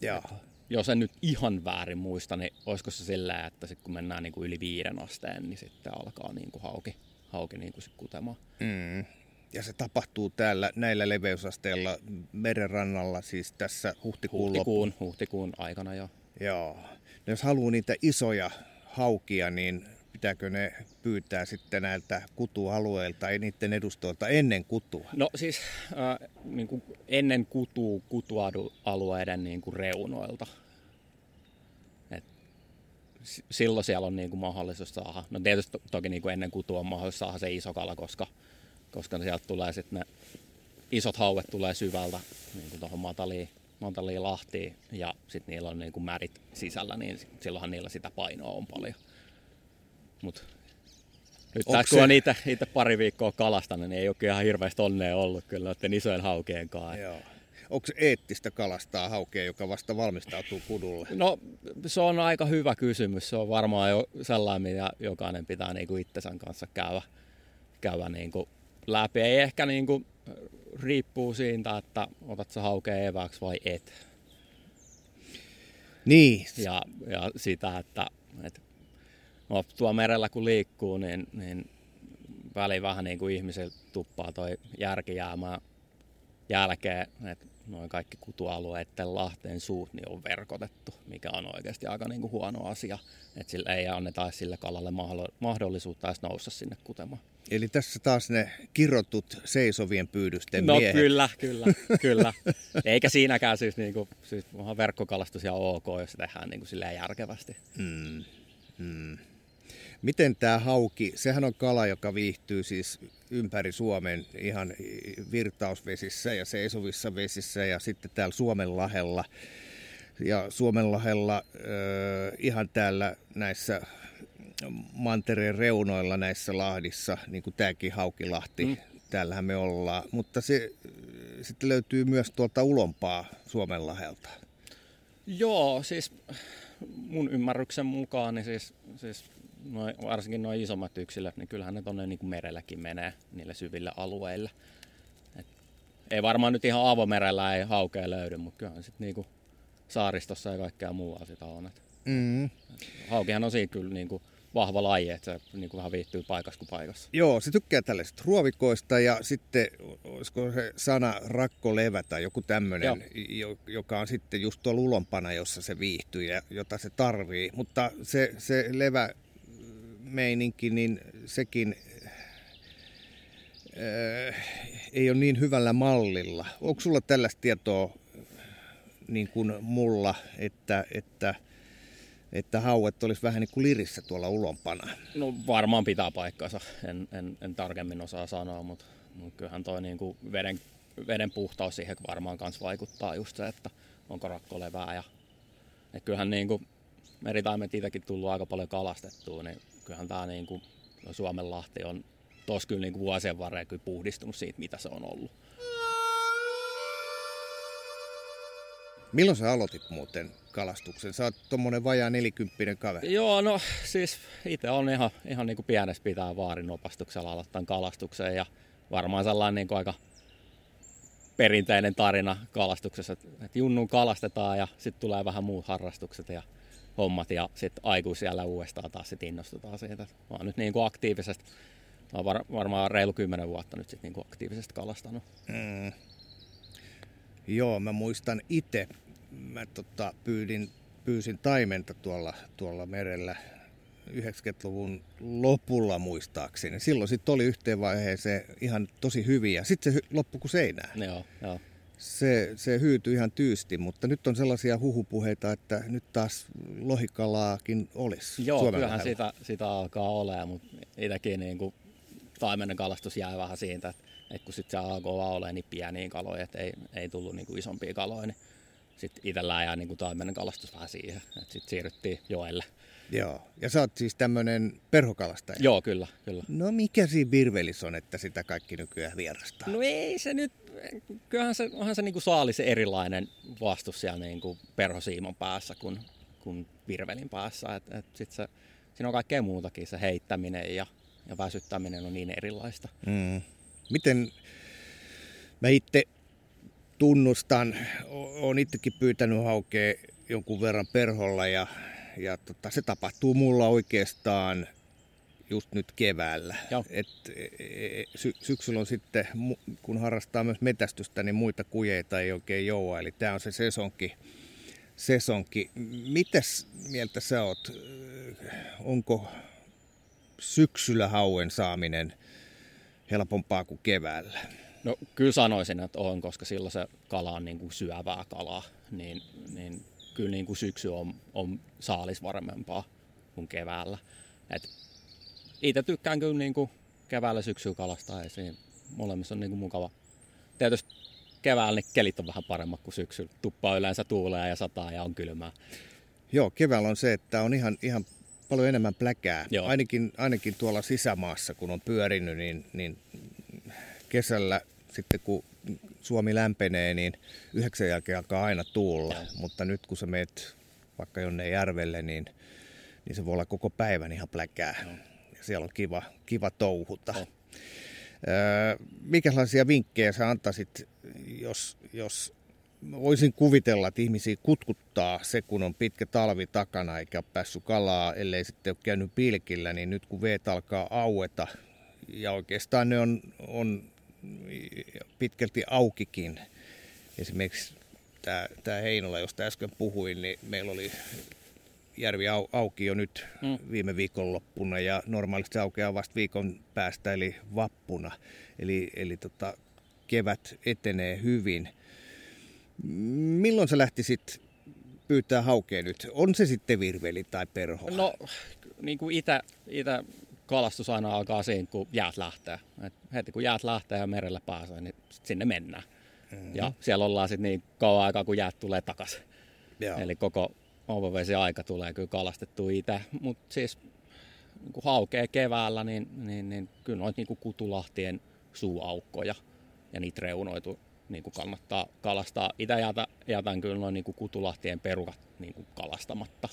S2: Joo.
S1: Jos en nyt ihan väärin muista, niin olisiko se sillä, että sit kun mennään niin kuin yli viiden asteen, niin sitten alkaa niin kuin hauki, hauki niin kuin sit kutemaan.
S2: Mm. Ja se tapahtuu täällä näillä leveysasteilla merenrannalla, siis tässä huhtikuun,
S1: huhtikuun, huhtikuun aikana jo.
S2: Joo. No jos haluaa niitä isoja haukia, niin pitääkö ne pyytää sitten näiltä kutualueilta, ei niiden edustajilta ennen kutua?
S1: No siis äh, niin kuin ennen kutua kutualueiden niin kuin reunoilta. Et silloin siellä on niin kuin mahdollisuus saada. No tietysti to, toki niin kuin ennen kutua on mahdollisuus saada se iso kala, koska, koska sieltä tulee sitten ne isot hauet tulee syvältä niin kuin tuohon mataliin, mataliin lahtiin ja sitten niillä on niin kuin märit sisällä, niin silloinhan niillä sitä painoa on paljon. Mutta nyt taas kun on niitä, niitä pari viikkoa kalastanut, niin ei ole ihan hirveästi onnea ollut kyllä noiden isojen haukeen kanssa. Joo.
S2: Onko se eettistä kalastaa haukea, joka vasta valmistautuu kudulle?
S1: No se on aika hyvä kysymys. Se on varmaan jo sellainen, mitä jokainen pitää niinku itsensä kanssa käydä, käydä niinku läpi. Ei ehkä niinku, riippuu siitä, että otat sä haukea evääksi vai et.
S2: Niin.
S1: Ja, ja sitä, että, että no, tuo merellä kun liikkuu, niin, niin väliin vähän niin kuin ihmisillä tuppaa toi järki jäämään jälkeen, että noin kaikki kutualueiden Lahteen suut niin on verkotettu, mikä on oikeasti aika niin kuin huono asia, että sille ei anneta sille kalalle mahdollisuutta edes nousta sinne kutemaan.
S2: Eli tässä taas ne kirotut seisovien pyydysten
S1: no,
S2: miehet.
S1: kyllä, kyllä, kyllä. Eikä siinäkään siis, niin kuin, siis verkkokalastus ja ok, jos se tehdään niin kuin järkevästi. Mm,
S2: mm. Miten tämä hauki, sehän on kala, joka viihtyy siis ympäri Suomen ihan virtausvesissä ja seisovissa vesissä ja sitten täällä Suomenlahella. Ja Suomenlahella äh, ihan täällä näissä mantereen reunoilla näissä lahdissa, niin kuin tämäkin Haukilahti, mm. täällähän me ollaan. Mutta se sitten löytyy myös tuolta ulompaa Suomenlahelta.
S1: Joo, siis mun ymmärryksen mukaan niin siis, siis noi, varsinkin nuo isommat yksilöt, niin kyllähän ne tuonne niin merelläkin menee niille syville alueille. Et ei varmaan nyt ihan avomerellä ei haukea löydy, mutta kyllähän sitten niinku saaristossa ja kaikkea muuta sitä on. Et, mm. haukihan on siinä kyllä niinku vahva laji, että se niinku vähän viihtyy paikassa kuin paikassa.
S2: Joo, se tykkää tällaisista ruovikoista ja sitten olisiko se sana rakkolevä tai joku tämmöinen, joka on sitten just tuolla ulompana, jossa se viihtyy ja jota se tarvii. Mutta se, se levä meininki, niin sekin äh, ei ole niin hyvällä mallilla. Onko sulla tällaista tietoa niin kuin mulla, että, että, että hauet olisi vähän niin kuin lirissä tuolla ulompana?
S1: No varmaan pitää paikkansa. En, en, en tarkemmin osaa sanoa, mutta, mutta kyllähän toi niin kuin veden, veden puhtaus siihen varmaan kanssa vaikuttaa just se, että onko rakko levää. Ja, että kyllähän niin kuin meritaimet itsekin tullut aika paljon kalastettua, niin kyllähän tämä niin kuin Suomenlahti on tos kyllä niin kuin vuosien varrella kyllä puhdistunut siitä, mitä se on ollut.
S2: Milloin sä aloitit muuten kalastuksen? Sä oot tommonen vajaa nelikymppinen kaveri.
S1: Joo, no siis itse on ihan, ihan niin kuin pienestä pitää vaarin opastuksella aloittaa kalastuksen ja varmaan sellainen niin kuin aika perinteinen tarina kalastuksessa, että junnun kalastetaan ja sitten tulee vähän muut harrastukset ja hommat ja sitten aikuisiellä uudestaan taas sit innostutaan siitä. Mä oon nyt niin kuin aktiivisesti, mä oon var, varmaan reilu kymmenen vuotta nyt sit niin kuin aktiivisesti kalastanut. Mm.
S2: Joo, mä muistan itse, mä tota, pyydin, pyysin taimenta tuolla, tuolla merellä 90-luvun lopulla muistaakseni. Silloin sitten oli yhteen vaiheeseen ihan tosi hyviä. Sitten se loppui kuin seinään.
S1: Joo, joo.
S2: Se, se hyytyi ihan tyysti, mutta nyt on sellaisia huhupuheita, että nyt taas lohikalaakin olisi
S1: Joo, Suomen kyllähän sitä, sitä alkaa olemaan, mutta itsekin niin kuin taimenen kalastus jää vähän siitä, että, että kun sitten se alkoi olla niin pieniä kaloja, että ei, ei tullut niin kuin isompia kaloja, niin sitten itsellään jää niin kuin taimenen kalastus vähän siihen, että sitten siirryttiin joelle.
S2: Joo, ja sä oot siis tämmöinen perhokalastaja.
S1: Joo, kyllä, kyllä.
S2: No mikä siinä virvelissä on, että sitä kaikki nykyään vierastaa?
S1: No ei se nyt, kyllähän se, onhan se niinku saalis erilainen vastus siellä niinku perhosiimon päässä kuin, kuin virvelin päässä. Et, et sit se, siinä on kaikkea muutakin, se heittäminen ja, ja väsyttäminen on niin erilaista. Mm.
S2: Miten, mä itse tunnustan, olen itsekin pyytänyt haukea jonkun verran perholla ja ja tota, se tapahtuu mulla oikeastaan just nyt keväällä. Et, e, e, sy- syksyllä on sitten, kun harrastaa myös metästystä, niin muita kujeita ei oikein joua. Eli tämä on se sesonki. sesonki. Mitäs mieltä sä oot? Onko syksyllä hauen saaminen helpompaa kuin keväällä?
S1: No kyllä sanoisin, että on, koska silloin se kala on niin kuin syövää kalaa, niin, niin kyllä niin kuin syksy on, on saalis varmempaa kuin keväällä. Et itse tykkään kyllä niin kuin keväällä syksyä kalastaa ja siinä molemmissa on niin kuin mukava. Tietysti keväällä niin kelit on vähän paremmat kuin syksyllä. Tuppaa yleensä tuulee ja sataa ja on kylmää.
S2: Joo, keväällä on se, että on ihan, ihan paljon enemmän pläkää. Ainakin, ainakin tuolla sisämaassa, kun on pyörinyt, niin, niin kesällä sitten kun Suomi lämpenee, niin yhdeksän jälkeen alkaa aina tuulla. Ja. Mutta nyt kun sä meet vaikka jonne järvelle, niin, niin se voi olla koko päivän ihan pläkää. Ja. Ja siellä on kiva, kiva touhuta. Ja. Öö, mikälaisia vinkkejä sä antaisit, jos, jos voisin kuvitella, että ihmisiä kutkuttaa se, kun on pitkä talvi takana eikä ole päässyt kalaa, ellei sitten ole käynyt pilkillä, niin nyt kun veet alkaa aueta, ja oikeastaan ne on, on pitkälti aukikin. Esimerkiksi tämä, tämä Heinola, josta äsken puhuin, niin meillä oli järvi au, auki jo nyt mm. viime viikonloppuna ja normaalisti se aukeaa vasta viikon päästä eli vappuna. Eli, eli tota, kevät etenee hyvin. Milloin sä lähtisit pyytää haukea nyt? On se sitten virveli tai perho?
S1: No, niin kuin itä, itä kalastus aina alkaa siinä, kun jäät lähtee. Et heti kun jäät lähtee ja merelle pääsee, niin sinne mennään. Mm-hmm. Ja siellä ollaan sitten niin kauan aikaa, kun jäät tulee takaisin. Eli koko aika tulee kyllä kalastettu itse. Mutta siis kun haukee keväällä, niin, niin, niin kyllä noita niin kutulahtien suuaukkoja ja niitä reunoitu niin kuin kannattaa kalastaa. Itse jätän, jätän kyllä noin niin kutulahtien perukat niin kuin kalastamatta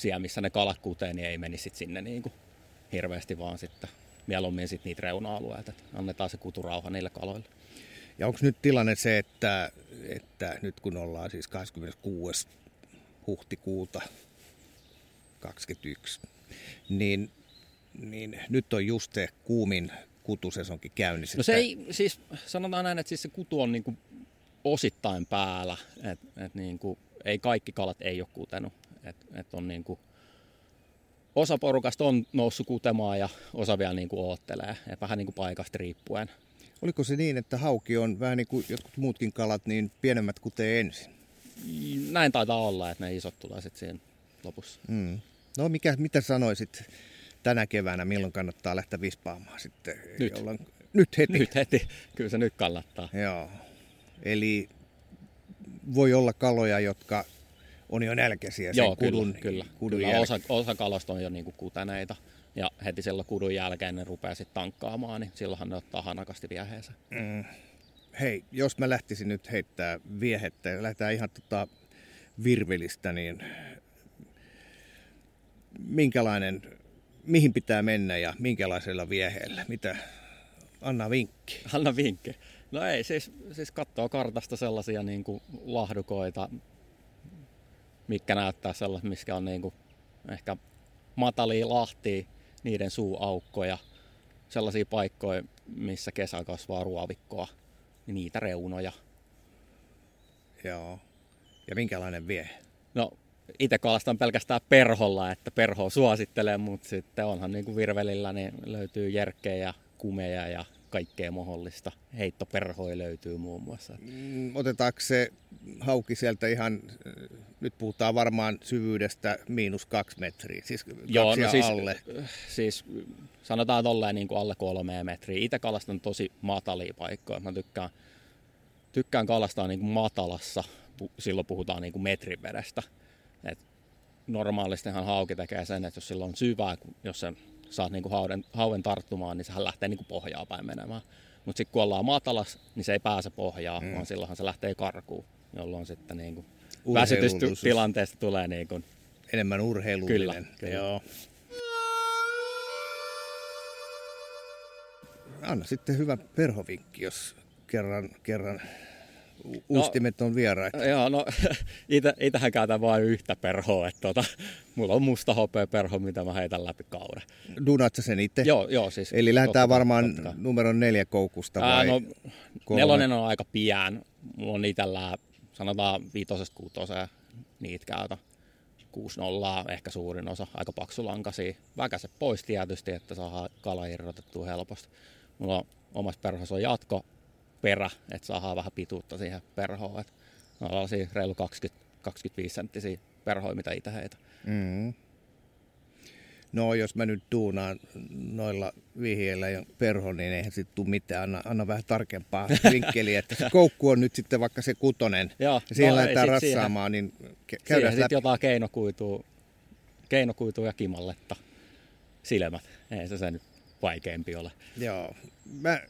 S1: siellä, missä ne kalat kutee, niin ei menisi sit sinne niin kuin hirveästi, vaan sitten mieluummin sit niitä reuna-alueita, että annetaan se kuturauha niille kaloille.
S2: Ja onko nyt tilanne se, että, että nyt kun ollaan siis 26. huhtikuuta 2021, niin, niin nyt on just se kuumin kutusesonkin käynnissä.
S1: No se ei, siis sanotaan näin, että siis se kutu on niin kuin osittain päällä, että et niin kuin, ei kaikki kalat ei ole kutenut. Et, et on niin kuin, osa porukasta on noussut kutemaan ja osa vielä niin kuin oottelee, et vähän niin kuin paikasta riippuen.
S2: Oliko se niin, että hauki on vähän niin kuin jotkut muutkin kalat, niin pienemmät kutee ensin?
S1: Näin taitaa olla, että ne isot tulee sitten siinä lopussa.
S2: Mm. No mikä, mitä sanoisit tänä keväänä, milloin kannattaa lähteä vispaamaan sitten?
S1: Nyt.
S2: Jolloin... Nyt heti?
S1: Nyt heti, kyllä se nyt kannattaa.
S2: Joo, eli voi olla kaloja, jotka on jo nälkäisiä
S1: Joo,
S2: sen kudun,
S1: kyllä, kyllä.
S2: kudun
S1: kyllä osa, osa kalosta on jo niin kuin kuteneita. Ja heti silloin kudun jälkeen ne rupeaa sitten tankkaamaan, niin silloinhan ne ottaa hanakasti vieheensä.
S2: Mm. Hei, jos mä lähtisin nyt heittää viehettä ja lähdetään ihan tota virvelistä, niin minkälainen, mihin pitää mennä ja minkälaisella vieheellä? Mitä? Anna vinkki.
S1: Anna vinkki. No ei, siis, siis katsoo kartasta sellaisia niin kuin lahdukoita, mikä näyttää sellaisia, missä on niin kuin ehkä matalia lahtia, niiden suuaukkoja, sellaisia paikkoja, missä kesä kasvaa ruovikkoa, niin niitä reunoja.
S2: Joo. Ja minkälainen viehe?
S1: No itse kalastan pelkästään perholla, että perho suosittelee, mutta sitten onhan niin kuin virvelillä, niin löytyy jerkkejä, kumeja ja kaikkea mahdollista. Heittoperhoja löytyy muun muassa.
S2: Mm, Otetaanko se hauki sieltä ihan, nyt puhutaan varmaan syvyydestä miinus kaksi metriä, siis
S1: Joo, no siis,
S2: alle.
S1: siis sanotaan tolleen niin kuin alle kolme metriä. Itse kalastan tosi matalia paikkoja. Mä tykkään, tykkään kalastaa niin kuin matalassa, silloin puhutaan niin kuin metrin vedestä. Et normaalistihan hauki tekee sen, että jos sillä on syvää, jos se saat niin kuin hauden, hauen tarttumaan, niin sehän lähtee niin kuin pohjaa päin menemään. Mutta sitten kun ollaan matalas, niin se ei pääse pohjaan, mm. vaan silloinhan se lähtee karkuun, jolloin sitten niin kuin väsytystilanteesta tulee niin kuin
S2: Enemmän urheilullinen.
S1: Kyllä, kyllä.
S2: Joo. Anna sitten hyvä perhovinkki, jos kerran, kerran u- ustimet on vieraita.
S1: Joo, no ite, itähän käytän vain yhtä perhoa, että tota, mulla on musta hopea perho, mitä mä heitän läpi kauden.
S2: Duunat sä sen itse?
S1: Joo, joo, siis.
S2: Eli lähdetään
S1: totta-
S2: varmaan
S1: totta kai.
S2: numeron neljä koukusta
S1: Ää,
S2: vai?
S1: no,
S2: kolme?
S1: nelonen on aika pian. Mulla on itellä, sanotaan viitosesta kuutoseen, niitä käytä. 6 nollaa ehkä suurin osa, aika paksulankaisia. Väkäse pois tietysti, että saadaan kala irrotettua helposti. Mulla on omassa perhossa on jatko perä, että saadaan vähän pituutta siihen perhoon. Et ne on sellaisia reilu 20, 25 senttisiä perhoja, mitä itse heitä.
S2: Mm. No jos mä nyt duunaan noilla vihjeillä ja perho, niin eihän sit tule mitään. Anna, anna vähän tarkempaa vinkkeliä, että se koukku on nyt sitten vaikka se kutonen.
S1: Joo,
S2: ja siihen
S1: no,
S2: lähdetään
S1: sit siihen-
S2: rassaamaan, niin käydään
S1: sitten
S2: läpi.
S1: jotain keinokuitua, keinokuitua ja kimalletta silmät. Ei se se nyt vaikeampi ole.
S2: Joo. Mä,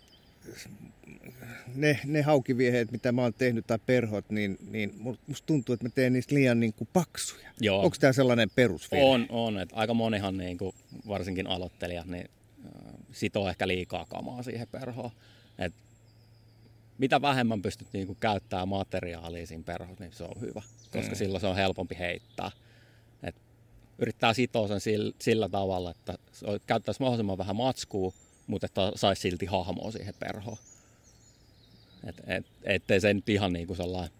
S2: ne, ne haukivieheet, mitä mä oon tehnyt, tai perhot, niin, niin musta tuntuu, että mä teen niistä liian niin kuin paksuja.
S1: Joo.
S2: Onko tämä sellainen perusvirhe?
S1: On, on. Että aika monihan, niin kuin, varsinkin aloittelijat, niin äh, sitoo ehkä liikaa kamaa siihen perhoon. Et mitä vähemmän pystyt niin kuin, käyttämään materiaalia siinä perhossa, niin se on hyvä, koska
S2: Mm.
S1: silloin se on helpompi heittää. Et yrittää sitoa sen sillä, sillä tavalla, että käyttäisi mahdollisimman vähän matskua, mutta että saisi silti hahmoa siihen perhoon. Et, et, ettei se nyt ihan niin kuin sellainen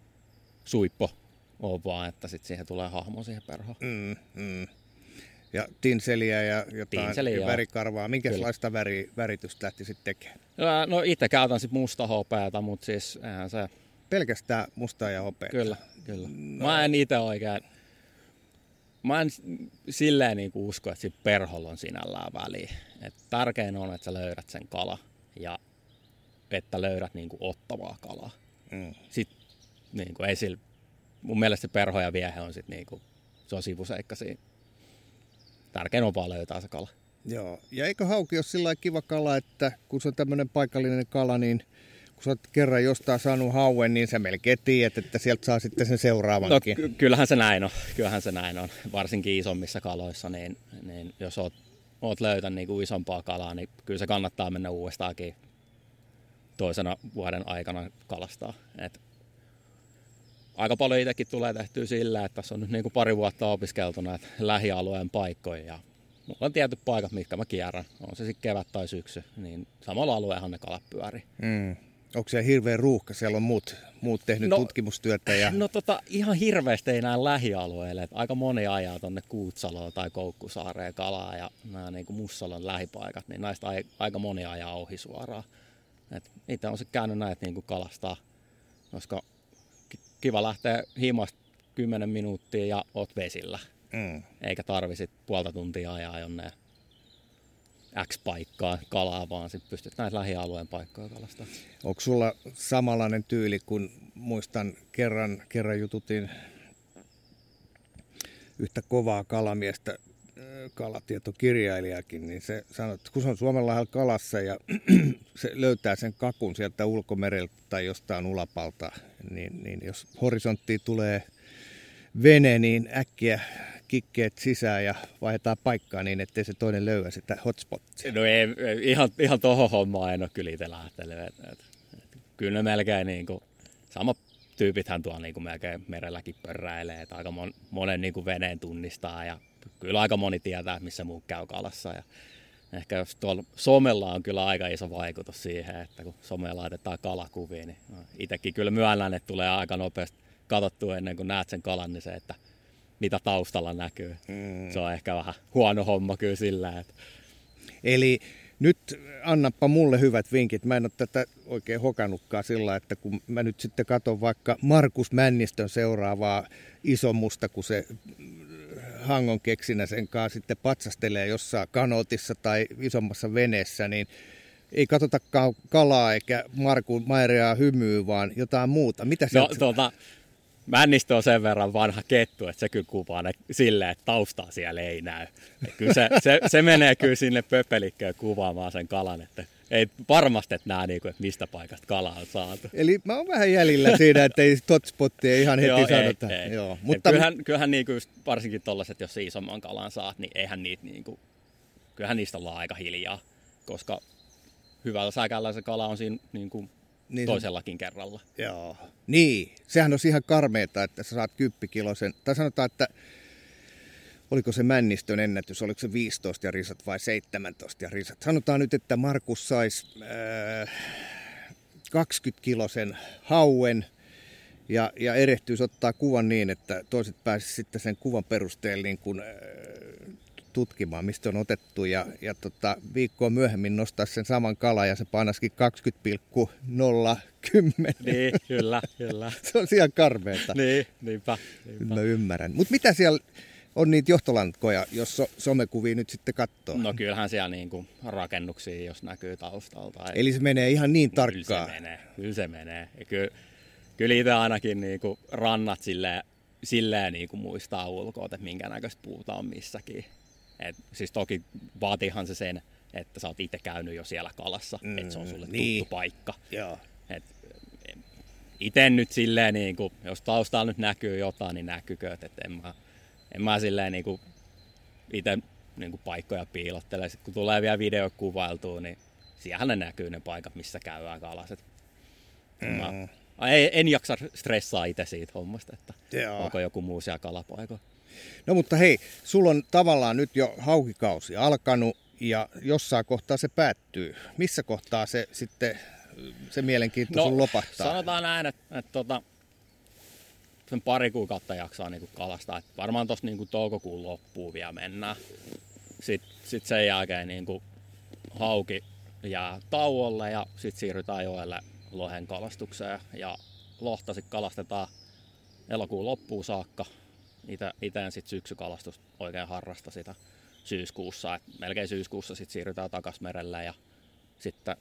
S1: suippo ole vaan, että sit siihen tulee hahmo siihen perhoon.
S2: Mm, mm. Ja tinseliä ja jotain
S1: Tinseliä, joo.
S2: värikarvaa. Minkälaista väri, väritystä lähtisit tekemään?
S1: Ää, No itse käytän sit musta hopeata, mutta siis eihän se,
S2: Pelkästään mustaa ja hopeaa.
S1: kyllä, kyllä. Mä en itse oikein, mä en silleen niinku usko, että perholla on sinällään väliä. Et tärkein on, että sä löydät sen kala ja että löydät niinku ottavaa kalaa.
S2: Mm.
S1: Sitten niinku ei sillä, mun mielestä se perho ja viehe on sit niinku, se on sivuseikka siinä. Tärkein on vaan löytää se kala.
S2: Joo. Ja eikö hauki ole sillä kiva kala, että kun se on tämmöinen paikallinen kala, niin kun sä oot kerran jostain saanut hauen, niin sä melkein tiedät, että sieltä saa sitten sen
S1: No
S2: seuraavankin.
S1: ky- kyllähän se näin on, kyllähän se näin on, varsinkin isommissa kaloissa, niin, niin jos oot, oot löytänyt niin isompaa kalaa, niin kyllä se kannattaa mennä uudestaankin toisena vuoden aikana kalastaa. Et aika paljon itsekin tulee tehtyä sillä, että tässä on nyt niin kuin pari vuotta opiskeltu näitä lähialueen paikkoja ja mulla on tietyt paikat, mitkä mä kierrän, on se sitten kevät tai syksy, niin samalla alueellahan ne kalat pyörii.
S2: Mm. Onko siellä hirveä ruuhka? Siellä on muut, muut tehnyt no, tutkimustyötä. Ja...
S1: No tota, ihan hirveästi ei näe lähialueille. Et aika moni ajaa tuonne Kuutsaloon tai Koukkusaareen kalaa ja nämä niin kuin Mussalon lähipaikat, niin näistä aika moni ajaa ohi suoraan. Et itse on se käynyt näitä niin kuin kalastaa, koska kiva lähteä himasta 10 minuuttia ja oot vesillä. Mm. Eikä tarvisit puolta tuntia ajaa jonne X-paikkaa kalaa, vaan sitten pystyt näitä lähialueen paikkoja kalastaa.
S2: Onko sulla samanlainen tyyli, kun muistan kerran, kerran jututin yhtä kovaa kalamiestä, kalatietokirjailijakin, niin se sanoi, että kun se on Suomenlahdella kalassa ja se löytää sen kakun sieltä ulkomereltä tai jostain ulapalta, niin, niin jos horisonttiin tulee vene, niin äkkiä kikkeet sisään ja vaihdetaan paikkaa niin, ettei se toinen löyä sitä hotspottia.
S1: No ei, ihan, ihan tohon hommaan en ole kyllä itse lähtenyt. Et, et, et, kyllä ne melkein niin kuin, sama tyypithän tuo niin melkein merelläkin pörräilee, että aika mon, monen niin kuin veneen tunnistaa ja kyllä aika moni tietää, missä muu käy kalassa. Ja ehkä jos tuolla somella on kyllä aika iso vaikutus siihen, että kun someen laitetaan kalakuviin, niin itsekin kyllä myönnän, että tulee aika nopeasti katsottua ennen kuin näet sen kalan, niin se, että mitä taustalla näkyy. Mm. Se on ehkä vähän huono homma kyllä sillä. Että...
S2: Eli nyt annappa mulle hyvät vinkit. Mä en ole tätä oikein hokannutkaan sillä, että kun mä nyt sitten katson vaikka Markus Männistön seuraavaa isomusta, kun se Hangon keksinä sen kanssa sitten patsastelee jossain kanootissa tai isommassa veneessä, niin ei katsotakaan kalaa eikä Markku Maireaa hymyä, vaan jotain muuta. Mitä
S1: no, tuota, Männistö on sen verran vanha kettu, että se kyllä kuvaa ne silleen, että taustaa siellä ei näy. Et kyllä se, se, se, menee kyllä sinne pöpelikköön kuvaamaan sen kalan, että ei varmasti et näe, niinku, että mistä paikasta kala on saatu.
S2: Eli mä oon vähän jäljellä siinä, että ei hotspottia ihan heti Joo, sanota.
S1: Ei, ei. Joo, mutta... kyllähän, kyllähän niinku just, varsinkin tollaiset, jos isomman kalan saat, niin eihän niitä niinku, kyllähän niistä ollaan aika hiljaa, koska hyvällä säkällä se kala on siinä niinku, niin toisellakin se... kerralla.
S2: Joo. Niin, sehän on ihan karmeeta, että sä saat kyppikilosen, tai sanotaan, että oliko se Männistön ennätys, oliko se 15 ja risat vai 17 ja risat. Sanotaan nyt, että Markus saisi äh, 20 kilosen hauen ja, ja erehtyisi ottaa kuvan niin, että toiset pääsisivät sitten sen kuvan perusteella niin kuin, äh, tutkimaan, mistä on otettu ja, ja tota, viikkoa myöhemmin nostaa sen saman kalan ja se painaskin 20,010.
S1: Niin, kyllä, kyllä.
S2: se on ihan karmeeta.
S1: niin, niinpä.
S2: niinpä. Mä ymmärrän. Mutta mitä siellä on niitä johtolankkoja, jos so, somekuvia nyt sitten katsoo?
S1: No kyllähän siellä niinku rakennuksia, jos näkyy taustalta.
S2: Eli se menee ihan niin tarkkaan?
S1: Kyllä se menee, kyllä se menee. Ja kyllä, kyllä itse ainakin niinku rannat silleen, silleen niinku muistaa ulkoa, että minkä näköistä puuta on missäkin. Et, siis toki vaatiihan se sen, että sä oot itse käynyt jo siellä kalassa, mm, että se on sulle niin. tuttu paikka.
S2: Joo.
S1: Et, itse nyt silleen, niin kuin, jos taustalla nyt näkyy jotain, niin näkykö, että en mä, en mä silleen niin kuin, itse niin kuin paikkoja piilottele. Sitten kun tulee vielä video kuvailtua, niin siellä ne näkyy ne paikat, missä käydään kalaset. Mm. Mä, en, en jaksa stressaa itse siitä hommasta, että Joo. onko joku muu siellä kalapaikoilla.
S2: No mutta hei, sulla on tavallaan nyt jo haukikausi alkanut ja jossain kohtaa se päättyy. Missä kohtaa se sitten se mielenkiinto no, sun lopahtaa?
S1: Sanotaan näin, että, että tota, sen pari kuukautta jaksaa niin kuin kalastaa. Että varmaan tuossa niin toukokuun loppuun vielä mennään. Sitten sit sen jälkeen niin kuin hauki jää tauolle ja sitten siirrytään joelle lohen kalastukseen. Ja lohta sitten kalastetaan elokuun loppuun saakka itse en sitten syksykalastus oikein harrasta sitä syyskuussa. Et melkein syyskuussa sitten siirrytään takas merelle ja sitten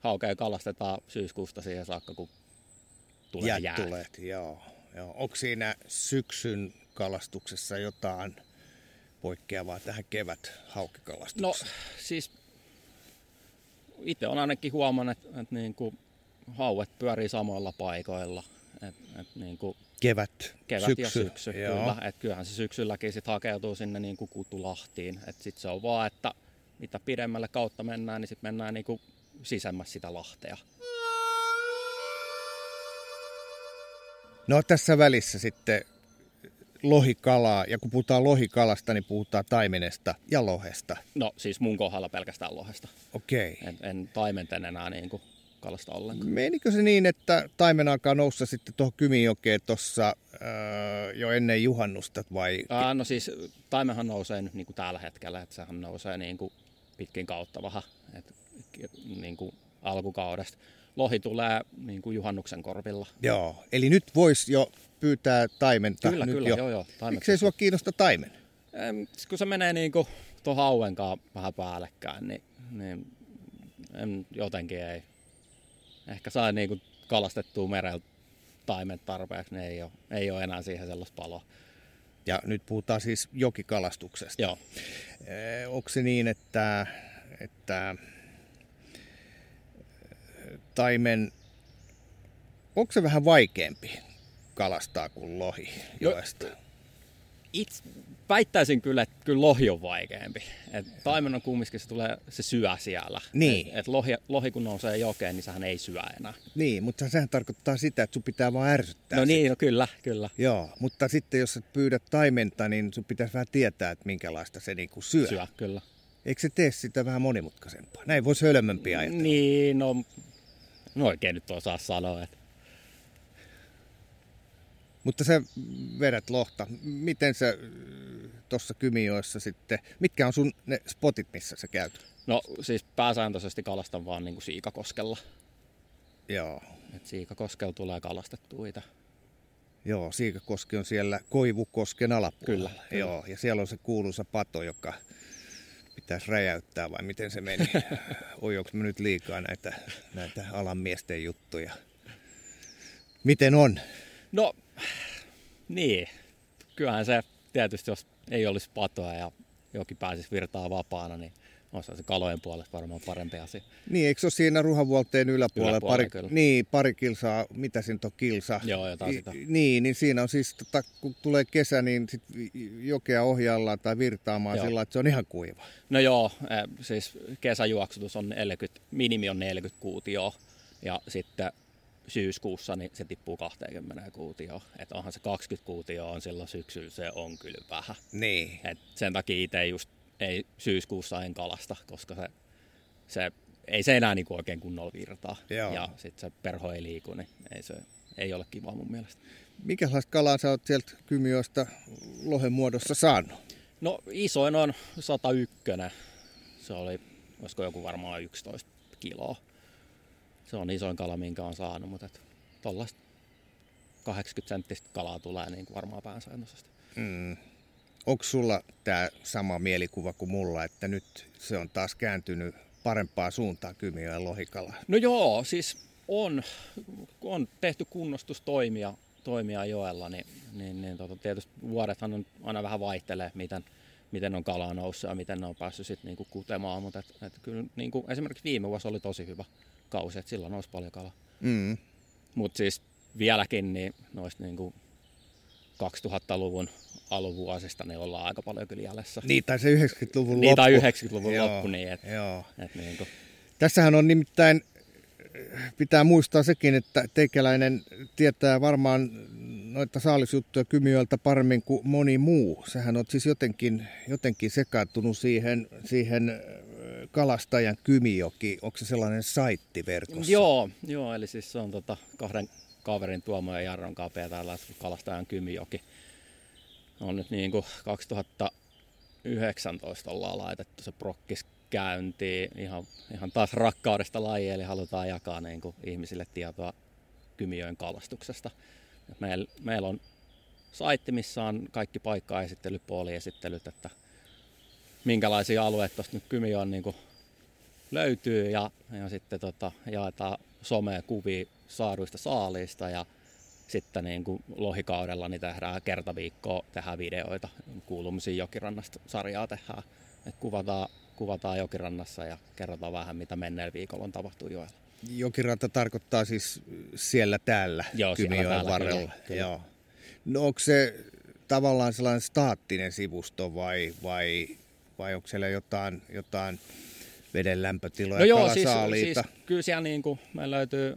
S1: haukea kalastetaan syyskuusta siihen saakka, kun tulee jäät. jäät. Tulet,
S2: joo, joo. Onko siinä syksyn kalastuksessa jotain poikkeavaa tähän kevät haukikalastukseen?
S1: No siis itse on ainakin huomannut, että, että niin kuin hauet pyörii samoilla paikoilla. Et, et niin kuin
S2: kevät,
S1: kevät syksy. ja syksy. Joo. Kyllä. Et kyllähän se syksylläkin sit hakeutuu sinne niin kuin Kutulahtiin. Et sit se on vaan, että mitä pidemmälle kautta mennään, niin sitten mennään niin kuin sitä lahtea.
S2: No tässä välissä sitten lohikalaa, ja kun puhutaan lohikalasta, niin puhutaan taimenesta ja lohesta.
S1: No siis mun kohdalla pelkästään lohesta.
S2: Okei. Okay.
S1: En, en taimenten enää niin kuin kalasta ollenkaan.
S2: Menikö se niin, että taimen alkaa noussa sitten tuohon Kymijokeen tuossa öö, jo ennen juhannusta vai?
S1: Ää, no siis taimehan nousee nyt niin kuin tällä hetkellä, että sehän nousee niin kuin pitkin kautta vähän, että niin kuin alkukaudesta. Lohi tulee niin kuin juhannuksen korvilla.
S2: Joo, eli nyt voisi jo pyytää taimenta.
S1: Kyllä,
S2: nyt
S1: kyllä,
S2: jo.
S1: joo, joo.
S2: Miksei sua kiinnosta taimen?
S1: kun se menee niin kuin tuon hauenkaan vähän päällekkäin, niin, niin en, jotenkin ei. Ehkä saa niin kuin kalastettua mereltä taimet tarpeeksi, niin ei ole, ei ole enää siihen sellaista paloa.
S2: Ja nyt puhutaan siis jokikalastuksesta.
S1: Joo.
S2: Onko se niin, että, että taimen, onko se vähän vaikeampi kalastaa kuin lohi joesta? No,
S1: itse väittäisin kyllä, että kyllä lohi on vaikeampi. Et taimen on kumminkin, se, tulee, se syö siellä.
S2: Niin.
S1: Et, et lohi, lohi, kun nousee jokeen, niin sehän ei syö enää.
S2: Niin, mutta sehän tarkoittaa sitä, että sun pitää vaan ärsyttää
S1: No
S2: sitä.
S1: niin, no kyllä, kyllä.
S2: Joo, mutta sitten jos et pyydät taimenta, niin sun pitäisi vähän tietää, että minkälaista se niinku syö.
S1: Syö, kyllä.
S2: Eikö se tee sitä vähän monimutkaisempaa? Näin voisi hölmömpiä ajatella.
S1: Niin, no, no oikein nyt osaa sanoa, että
S2: mutta sä vedät lohta. Miten sä tuossa Kymijoessa sitten, mitkä on sun ne spotit, missä sä käyt?
S1: No siis pääsääntöisesti kalastan vaan niin kuin Siikakoskella.
S2: Joo.
S1: Et Siikakoskella tulee kalastettua itse.
S2: Joo, Siikakoski on siellä Koivukosken alapuolella.
S1: Kyllä,
S2: kyllä. Joo, ja siellä on se kuuluisa pato, joka pitäisi räjäyttää vai miten se meni? Ojoks mä nyt liikaa näitä, näitä alan miesten juttuja? Miten on?
S1: No, niin. Kyllähän se tietysti, jos ei olisi patoa ja jokin pääsisi virtaa vapaana, niin olisi se kalojen puolesta varmaan parempi asia.
S2: Niin, eikö se ole siinä ruhavuolteen yläpuolella?
S1: Yläpuolella,
S2: pari,
S1: kyllä.
S2: niin, pari kilsaa, mitä siinä on kilsa?
S1: Joo, jotain sitä.
S2: Niin, niin siinä on siis, tota, kun tulee kesä, niin sit jokea ohjaillaan tai virtaamaan
S1: Joo.
S2: sillä että se on ihan kuiva.
S1: No joo, eh, siis kesäjuoksutus on 40, minimi on 40 kuutioa ja sitten syyskuussa niin se tippuu 20 kuutioon. Että onhan se 20 kuutioa on silloin syksyllä, se on kyllä vähän.
S2: Niin.
S1: Et sen takia itse just ei syyskuussa en kalasta, koska se, se ei se enää niinku oikein kunnolla virtaa.
S2: Joo.
S1: Ja sitten se perho ei liiku, niin ei se ei ole kiva mun mielestä.
S2: Minkälaista kalaa sä oot sieltä Kymioista lohen muodossa saanut?
S1: No isoin on 101. Se oli, olisiko joku varmaan 11 kiloa. Se on isoin kala, minkä on saanut, mutta tuollaista 80 senttistä kalaa tulee niin kuin varmaan pääsääntöisesti.
S2: Mm. Onko sulla tämä sama mielikuva kuin mulla, että nyt se on taas kääntynyt parempaa suuntaan Kymioen lohikala?
S1: No joo, siis on, on tehty kunnostustoimia toimia joella, niin, niin, niin tota, tietysti vuodethan on aina vähän vaihtelee, miten, miten on kalaa noussut ja miten ne on päässyt sitten niinku kutemaan, mutta et, et kyllä niinku, esimerkiksi viime vuosi oli tosi hyvä kausi, että silloin nousi paljon kalaa.
S2: Mm.
S1: Mutta siis vieläkin niin noista niinku 2000-luvun alkuvuosista niin ollaan aika paljon kyllä jäljessä.
S2: Niin, tai se 90-luvun
S1: Niin,
S2: loppu.
S1: tai 90-luvun
S2: Joo,
S1: loppu, niin et,
S2: Joo.
S1: et niinku,
S2: Tässähän on nimittäin, pitää muistaa sekin, että teikäläinen tietää varmaan noita saalisjuttuja Kymiöltä paremmin kuin moni muu. Sähän on siis jotenkin, jotenkin sekaantunut siihen, siihen kalastajan Kymijoki. Onko se sellainen saitti verkossa?
S1: Joo, joo, eli siis se on tota kahden kaverin Tuomo ja Jarron kanssa täällä kalastajan Kymijoki. On nyt niin kuin 2019 ollaan laitettu se prokkis käyntiin ihan, ihan taas rakkaudesta laji, eli halutaan jakaa niin kuin ihmisille tietoa Kymijoen kalastuksesta. Meillä, meillä on saitti, missä on kaikki paikkaesittelyt, puoliesittelyt, että minkälaisia alueita tuosta nyt Kymijoen niin kuin löytyy ja, ja sitten tota, jaetaan somea kuvia saaduista saaliista ja sitten niin kuin lohikaudella niin tehdään kerta viikkoa tehdään videoita, kuulumisia jokirannasta sarjaa tehdään. Et kuvataan, kuvataan jokirannassa ja kerrotaan vähän mitä menneellä viikolla on tapahtunut joella.
S2: Jokiranta tarkoittaa siis siellä täällä
S1: Joo,
S2: Kymijoen
S1: täällä,
S2: varrella.
S1: kyllä, kyllä.
S2: Joo. No onko se tavallaan sellainen staattinen sivusto vai, vai, vai onko siellä jotain, jotain veden lämpötiloja,
S1: No joo, siis, siis kyllä siellä niin kuin, meillä löytyy,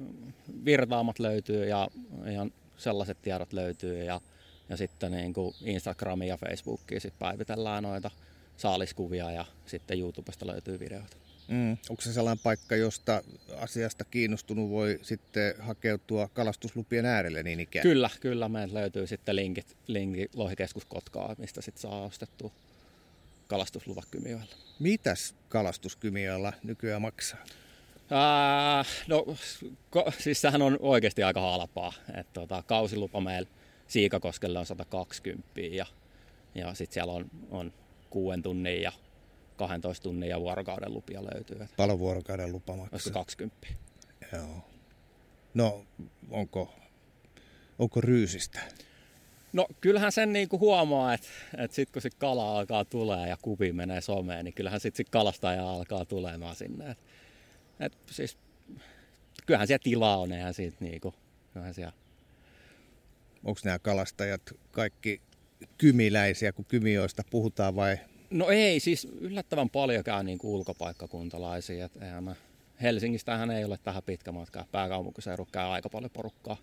S1: virtaamat löytyy ja ihan sellaiset tiedot löytyy ja, ja sitten niin kuin Instagramiin ja Facebookiin sit päivitellään noita saaliskuvia ja sitten YouTubesta löytyy videoita.
S2: Mm. Onko se sellainen paikka, josta asiasta kiinnostunut voi sitten hakeutua kalastuslupien äärelle niin ikään?
S1: Kyllä, kyllä. Meiltä löytyy sitten linkit, linkit Lohikeskus Kotkaa, mistä sitten saa ostettua kalastusluvat Kymijoella.
S2: Mitäs kalastus Kymijoella nykyään maksaa?
S1: Ää, no, ko, siis sehän on oikeasti aika halpaa. Et, tota, kausilupa meillä Siikakoskelle on 120 ja, ja sitten siellä on, on kuuden tunnin ja 12 tunnin ja vuorokauden lupia löytyy.
S2: Paljon vuorokauden lupa maksaa?
S1: Olisiko 20?
S2: Joo. No, onko, onko ryysistä?
S1: No kyllähän sen niinku huomaa, että, että sitten kun se kala alkaa tulee ja kuvi menee someen, niin kyllähän sitten sit kalastaja alkaa tulemaan sinne. Et, et siis, kyllähän siellä tilaa on, eihän siitä niinku, kyllähän siellä...
S2: Onko nämä kalastajat kaikki kymiläisiä, kun kymioista puhutaan vai
S1: No ei, siis yllättävän paljon käy niin kuin ulkopaikkakuntalaisia. Et eihän mä, Helsingistähän ei ole tähän pitkä matka. Pääkaupunkiseudulla käy aika paljon porukkaa.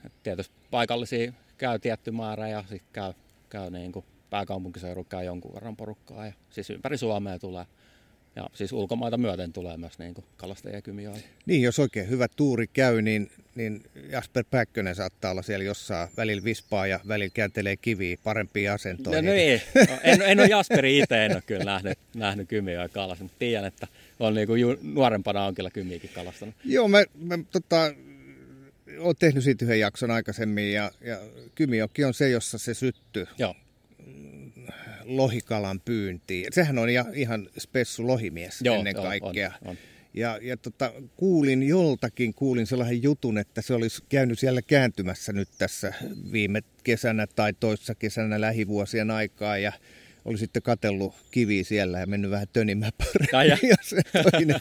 S1: Et, et tietysti paikallisia käy tietty määrä ja sitten käy, käy niin kuin pääkaupunkiseudulla käy jonkun verran porukkaa. Ja siis ympäri Suomea tulee. Ja siis ulkomaita myöten tulee myös niin kuin kalastajia kymioille.
S2: Niin, jos oikein hyvä tuuri käy, niin, niin Jasper Päkkönen saattaa olla siellä jossain välillä vispaa ja välillä kääntelee kiviä parempiin asentoihin.
S1: No, no ei, en, en ole Jasperi itse, en ole kyllä nähnyt, nähnyt kymioja kalasta, mutta tiedän, että on niin kuin nuorempana on kyllä kymiäkin kalastanut.
S2: Joo, mä, mä tota, olen tehnyt siitä yhden jakson aikaisemmin ja, ja Kymijoki on se, jossa se syttyy.
S1: Joo
S2: lohikalan pyyntiin. Sehän on ihan spessu lohimies
S1: Joo,
S2: ennen kaikkea.
S1: On, on.
S2: Ja, ja tota, kuulin joltakin, kuulin sellaisen jutun, että se olisi käynyt siellä kääntymässä nyt tässä viime kesänä tai toissa kesänä lähivuosien aikaa ja oli sitten katellut kivi siellä ja mennyt vähän tönimään paremmin. Toinen.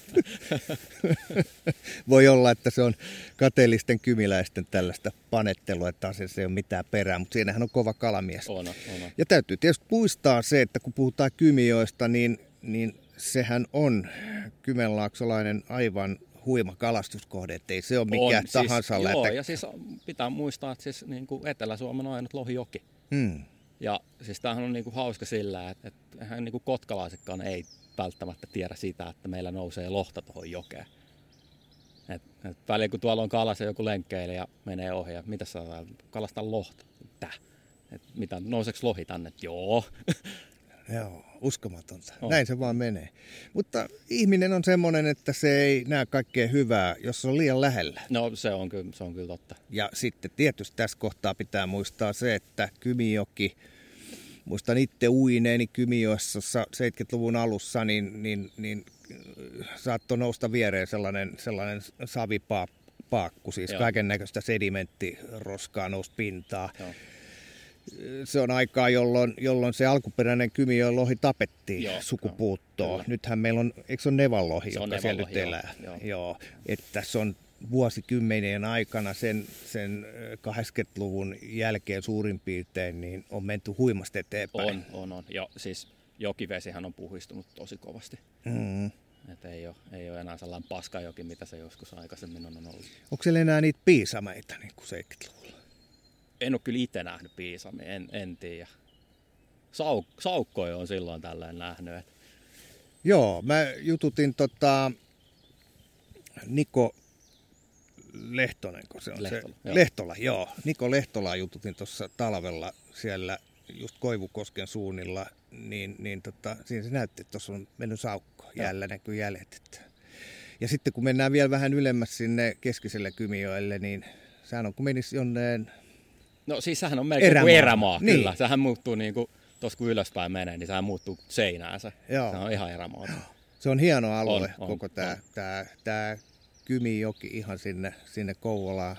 S2: Voi olla, että se on kateellisten kymiläisten tällaista panettelua, että asiassa ei ole mitään perää, mutta siinähän on kova kalamies.
S1: On, on, on.
S2: Ja täytyy tietysti muistaa se, että kun puhutaan kymioista, niin, niin sehän on kymenlaaksolainen aivan huima kalastuskohde, ettei se ole mikään on, tahansa
S1: siis, Joo, ja siis pitää muistaa, että siis niin kuin Etelä-Suomen on ainut lohijoki. Hmm. Ja siis tämähän on niinku hauska sillä, että, että niinku kotkalaisetkaan ei välttämättä tiedä sitä, että meillä nousee lohta tuohon jokeen. Et, et väliin kun tuolla on kalassa joku lenkkeili ja menee ohi ja mitä sä kalasta lohta? Tää. Et mitä, nouseeko lohi tänne? Joo.
S2: Joo, uskomatonta. On. Näin se vaan menee. Mutta ihminen on semmoinen, että se ei näe kaikkea hyvää, jos se on liian lähellä.
S1: No se on kyllä, se on kyllä totta.
S2: Ja sitten tietysti tässä kohtaa pitää muistaa se, että Kymijoki, muistan itse uineeni Kymijoessa 70-luvun alussa, niin, niin, niin saattoi nousta viereen sellainen, sellainen savipaakku, siis kaiken näköistä sedimenttiroskaa nousi pintaa. Joo se on aikaa, jolloin, jolloin se alkuperäinen kymiön lohi tapettiin joo, sukupuuttoon. Joo, Nythän meillä on, eikö se ole nevanlohi, se joka siellä nyt elää? Joo, joo. joo, että se on vuosikymmenien aikana sen, sen 80-luvun jälkeen suurin piirtein, niin on menty huimasti eteenpäin.
S1: On, on, on. Ja siis jokivesihän on puhistunut tosi kovasti. Mm. Että ei ole, ei ole enää sellainen paskajoki, mitä se joskus aikaisemmin on ollut.
S2: Onko siellä enää niitä piisameita niin kuin 70-luvulla?
S1: En ole kyllä itse nähnyt piisami, en, en tiedä. Sauk, saukkoja on silloin tällöin nähnyt. Et.
S2: Joo, mä jututin tota Niko Lehtonen, kun se on Lehtola, se? Joo. Lehtola, joo. Niko Lehtola jututin tuossa talvella siellä just Koivukosken suunnilla, niin, niin tota, siinä se näytti, että tuossa on mennyt saukko, jäällä näkyy jäljet. Että. Ja sitten kun mennään vielä vähän ylemmäs sinne keskiselle Kymijoelle, niin sehän on kun menisi jonneen
S1: No siis sehän on melkein erämaa. kuin erämaa, niin. kyllä. Sehän muuttuu niin kuin, tuossa kun ylöspäin menee, niin sehän muuttuu seinäänsä. Joo. Se on ihan erämaa.
S2: Se on hieno alue on, koko tämä, tämä, Kymijoki ihan sinne, sinne Kouvolaan,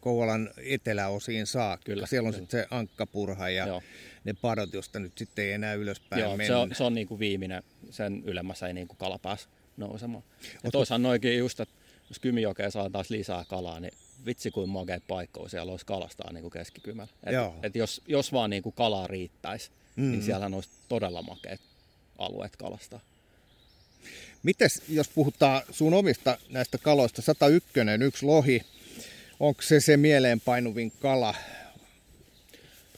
S2: Kouvolan eteläosiin saakka. Kyllä, Siellä on sitten se ankkapurha ja Joo. ne padot, josta nyt sitten ei enää ylöspäin
S1: Joo,
S2: mennä.
S1: Se on, se on niin kuin viimeinen, sen ylemmässä ei niin kuin kala pääs nousemaan. Ja toisaalta noikin just, että jos Kymijokeen saa taas lisää kalaa, niin vitsi kuin makea paikka siellä olisi kalastaa niin kuin keskikymällä. Et, et jos, jos vaan niin kuin kalaa riittäisi, mm-hmm. niin siellä olisi todella makeat alueet kalastaa.
S2: Mites, jos puhutaan sun omista näistä kaloista, 101, yksi lohi, onko se se mieleenpainuvin kala?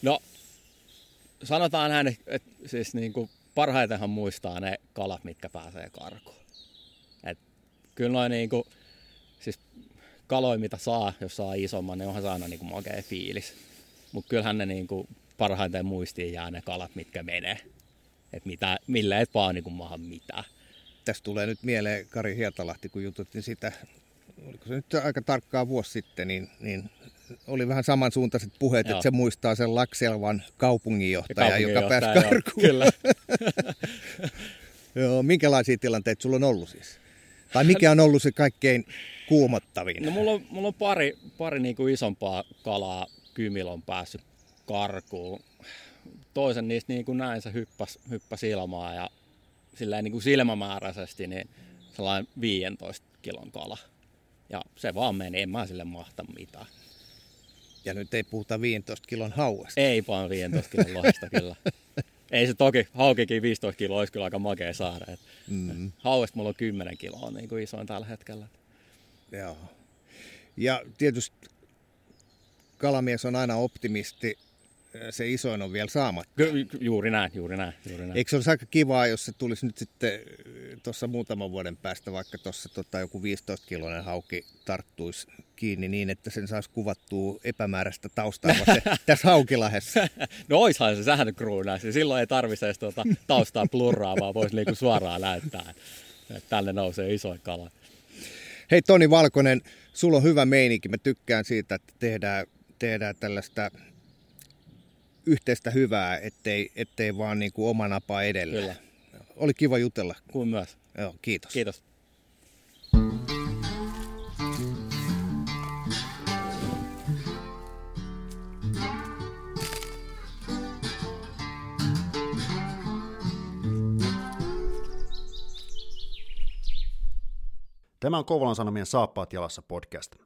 S1: No, sanotaan näin, että siis niin kuin parhaitenhan muistaa ne kalat, mitkä pääsee karkuun. Et kyllä noin niinku, siis kaloja, mitä saa, jos saa isomman, niin onhan se aina niinku makea fiilis. Mutta kyllähän ne niinku parhaiten muistiin jää ne kalat, mitkä menee. Et mitä, millä et vaan niinku maahan mitään.
S2: Tästä tulee nyt mieleen Kari Hietalahti, kun jututtiin sitä, oliko se nyt aika tarkkaa vuosi sitten, niin, niin oli vähän samansuuntaiset puheet, joo. että se muistaa sen Lakselvan kaupunginjohtaja, joka pääsi karkuun. Kyllä. joo, minkälaisia tilanteita sulla on ollut siis? Tai mikä on ollut se kaikkein kuumottavin?
S1: No mulla on, mulla on pari, pari niin kuin isompaa kalaa kymillä on päässyt karkuun. Toisen niistä niin kuin näin se hyppäsi, hyppäs ilmaa ja silleen niin kuin silmämääräisesti niin sellainen 15 kilon kala. Ja se vaan meni, en mä sille mahta mitään.
S2: Ja nyt ei puhuta 15 kilon hauesta.
S1: Ei vaan 15 kilon lohesta kyllä. Ei se toki, haukikin 15 kiloa olisi kyllä aika makea saada. Et mm. Hauesta mulla on 10 kiloa niin kuin isoin tällä hetkellä.
S2: Joo. Ja tietysti kalamies on aina optimisti se isoin on vielä saamatta.
S1: Ky- juuri näin, juuri näin, juuri näin.
S2: Eikö se olisi aika kivaa, jos se tulisi nyt sitten äh, tuossa muutaman vuoden päästä, vaikka tuossa tota, joku 15-kiloinen hauki tarttuisi kiinni niin, että sen saisi kuvattua epämääräistä taustaa tässä haukilahessa?
S1: no oishan se sähän kruunaisi. Silloin ei tarvitse edes tuota taustaa plurraa, vaan voisi niinku suoraan näyttää, että tälle nousee isoin kala.
S2: Hei Toni Valkonen, sulla on hyvä meininki. Mä tykkään siitä, että tehdään, tehdään tällaista yhteistä hyvää, ettei, ettei vaan niin kuin oma napa edellä. Kyllä. Oli kiva jutella.
S1: Kuin myös.
S2: Joo, kiitos.
S1: Kiitos.
S3: Tämä on Kouvolan Sanomien Saappaat jalassa podcast.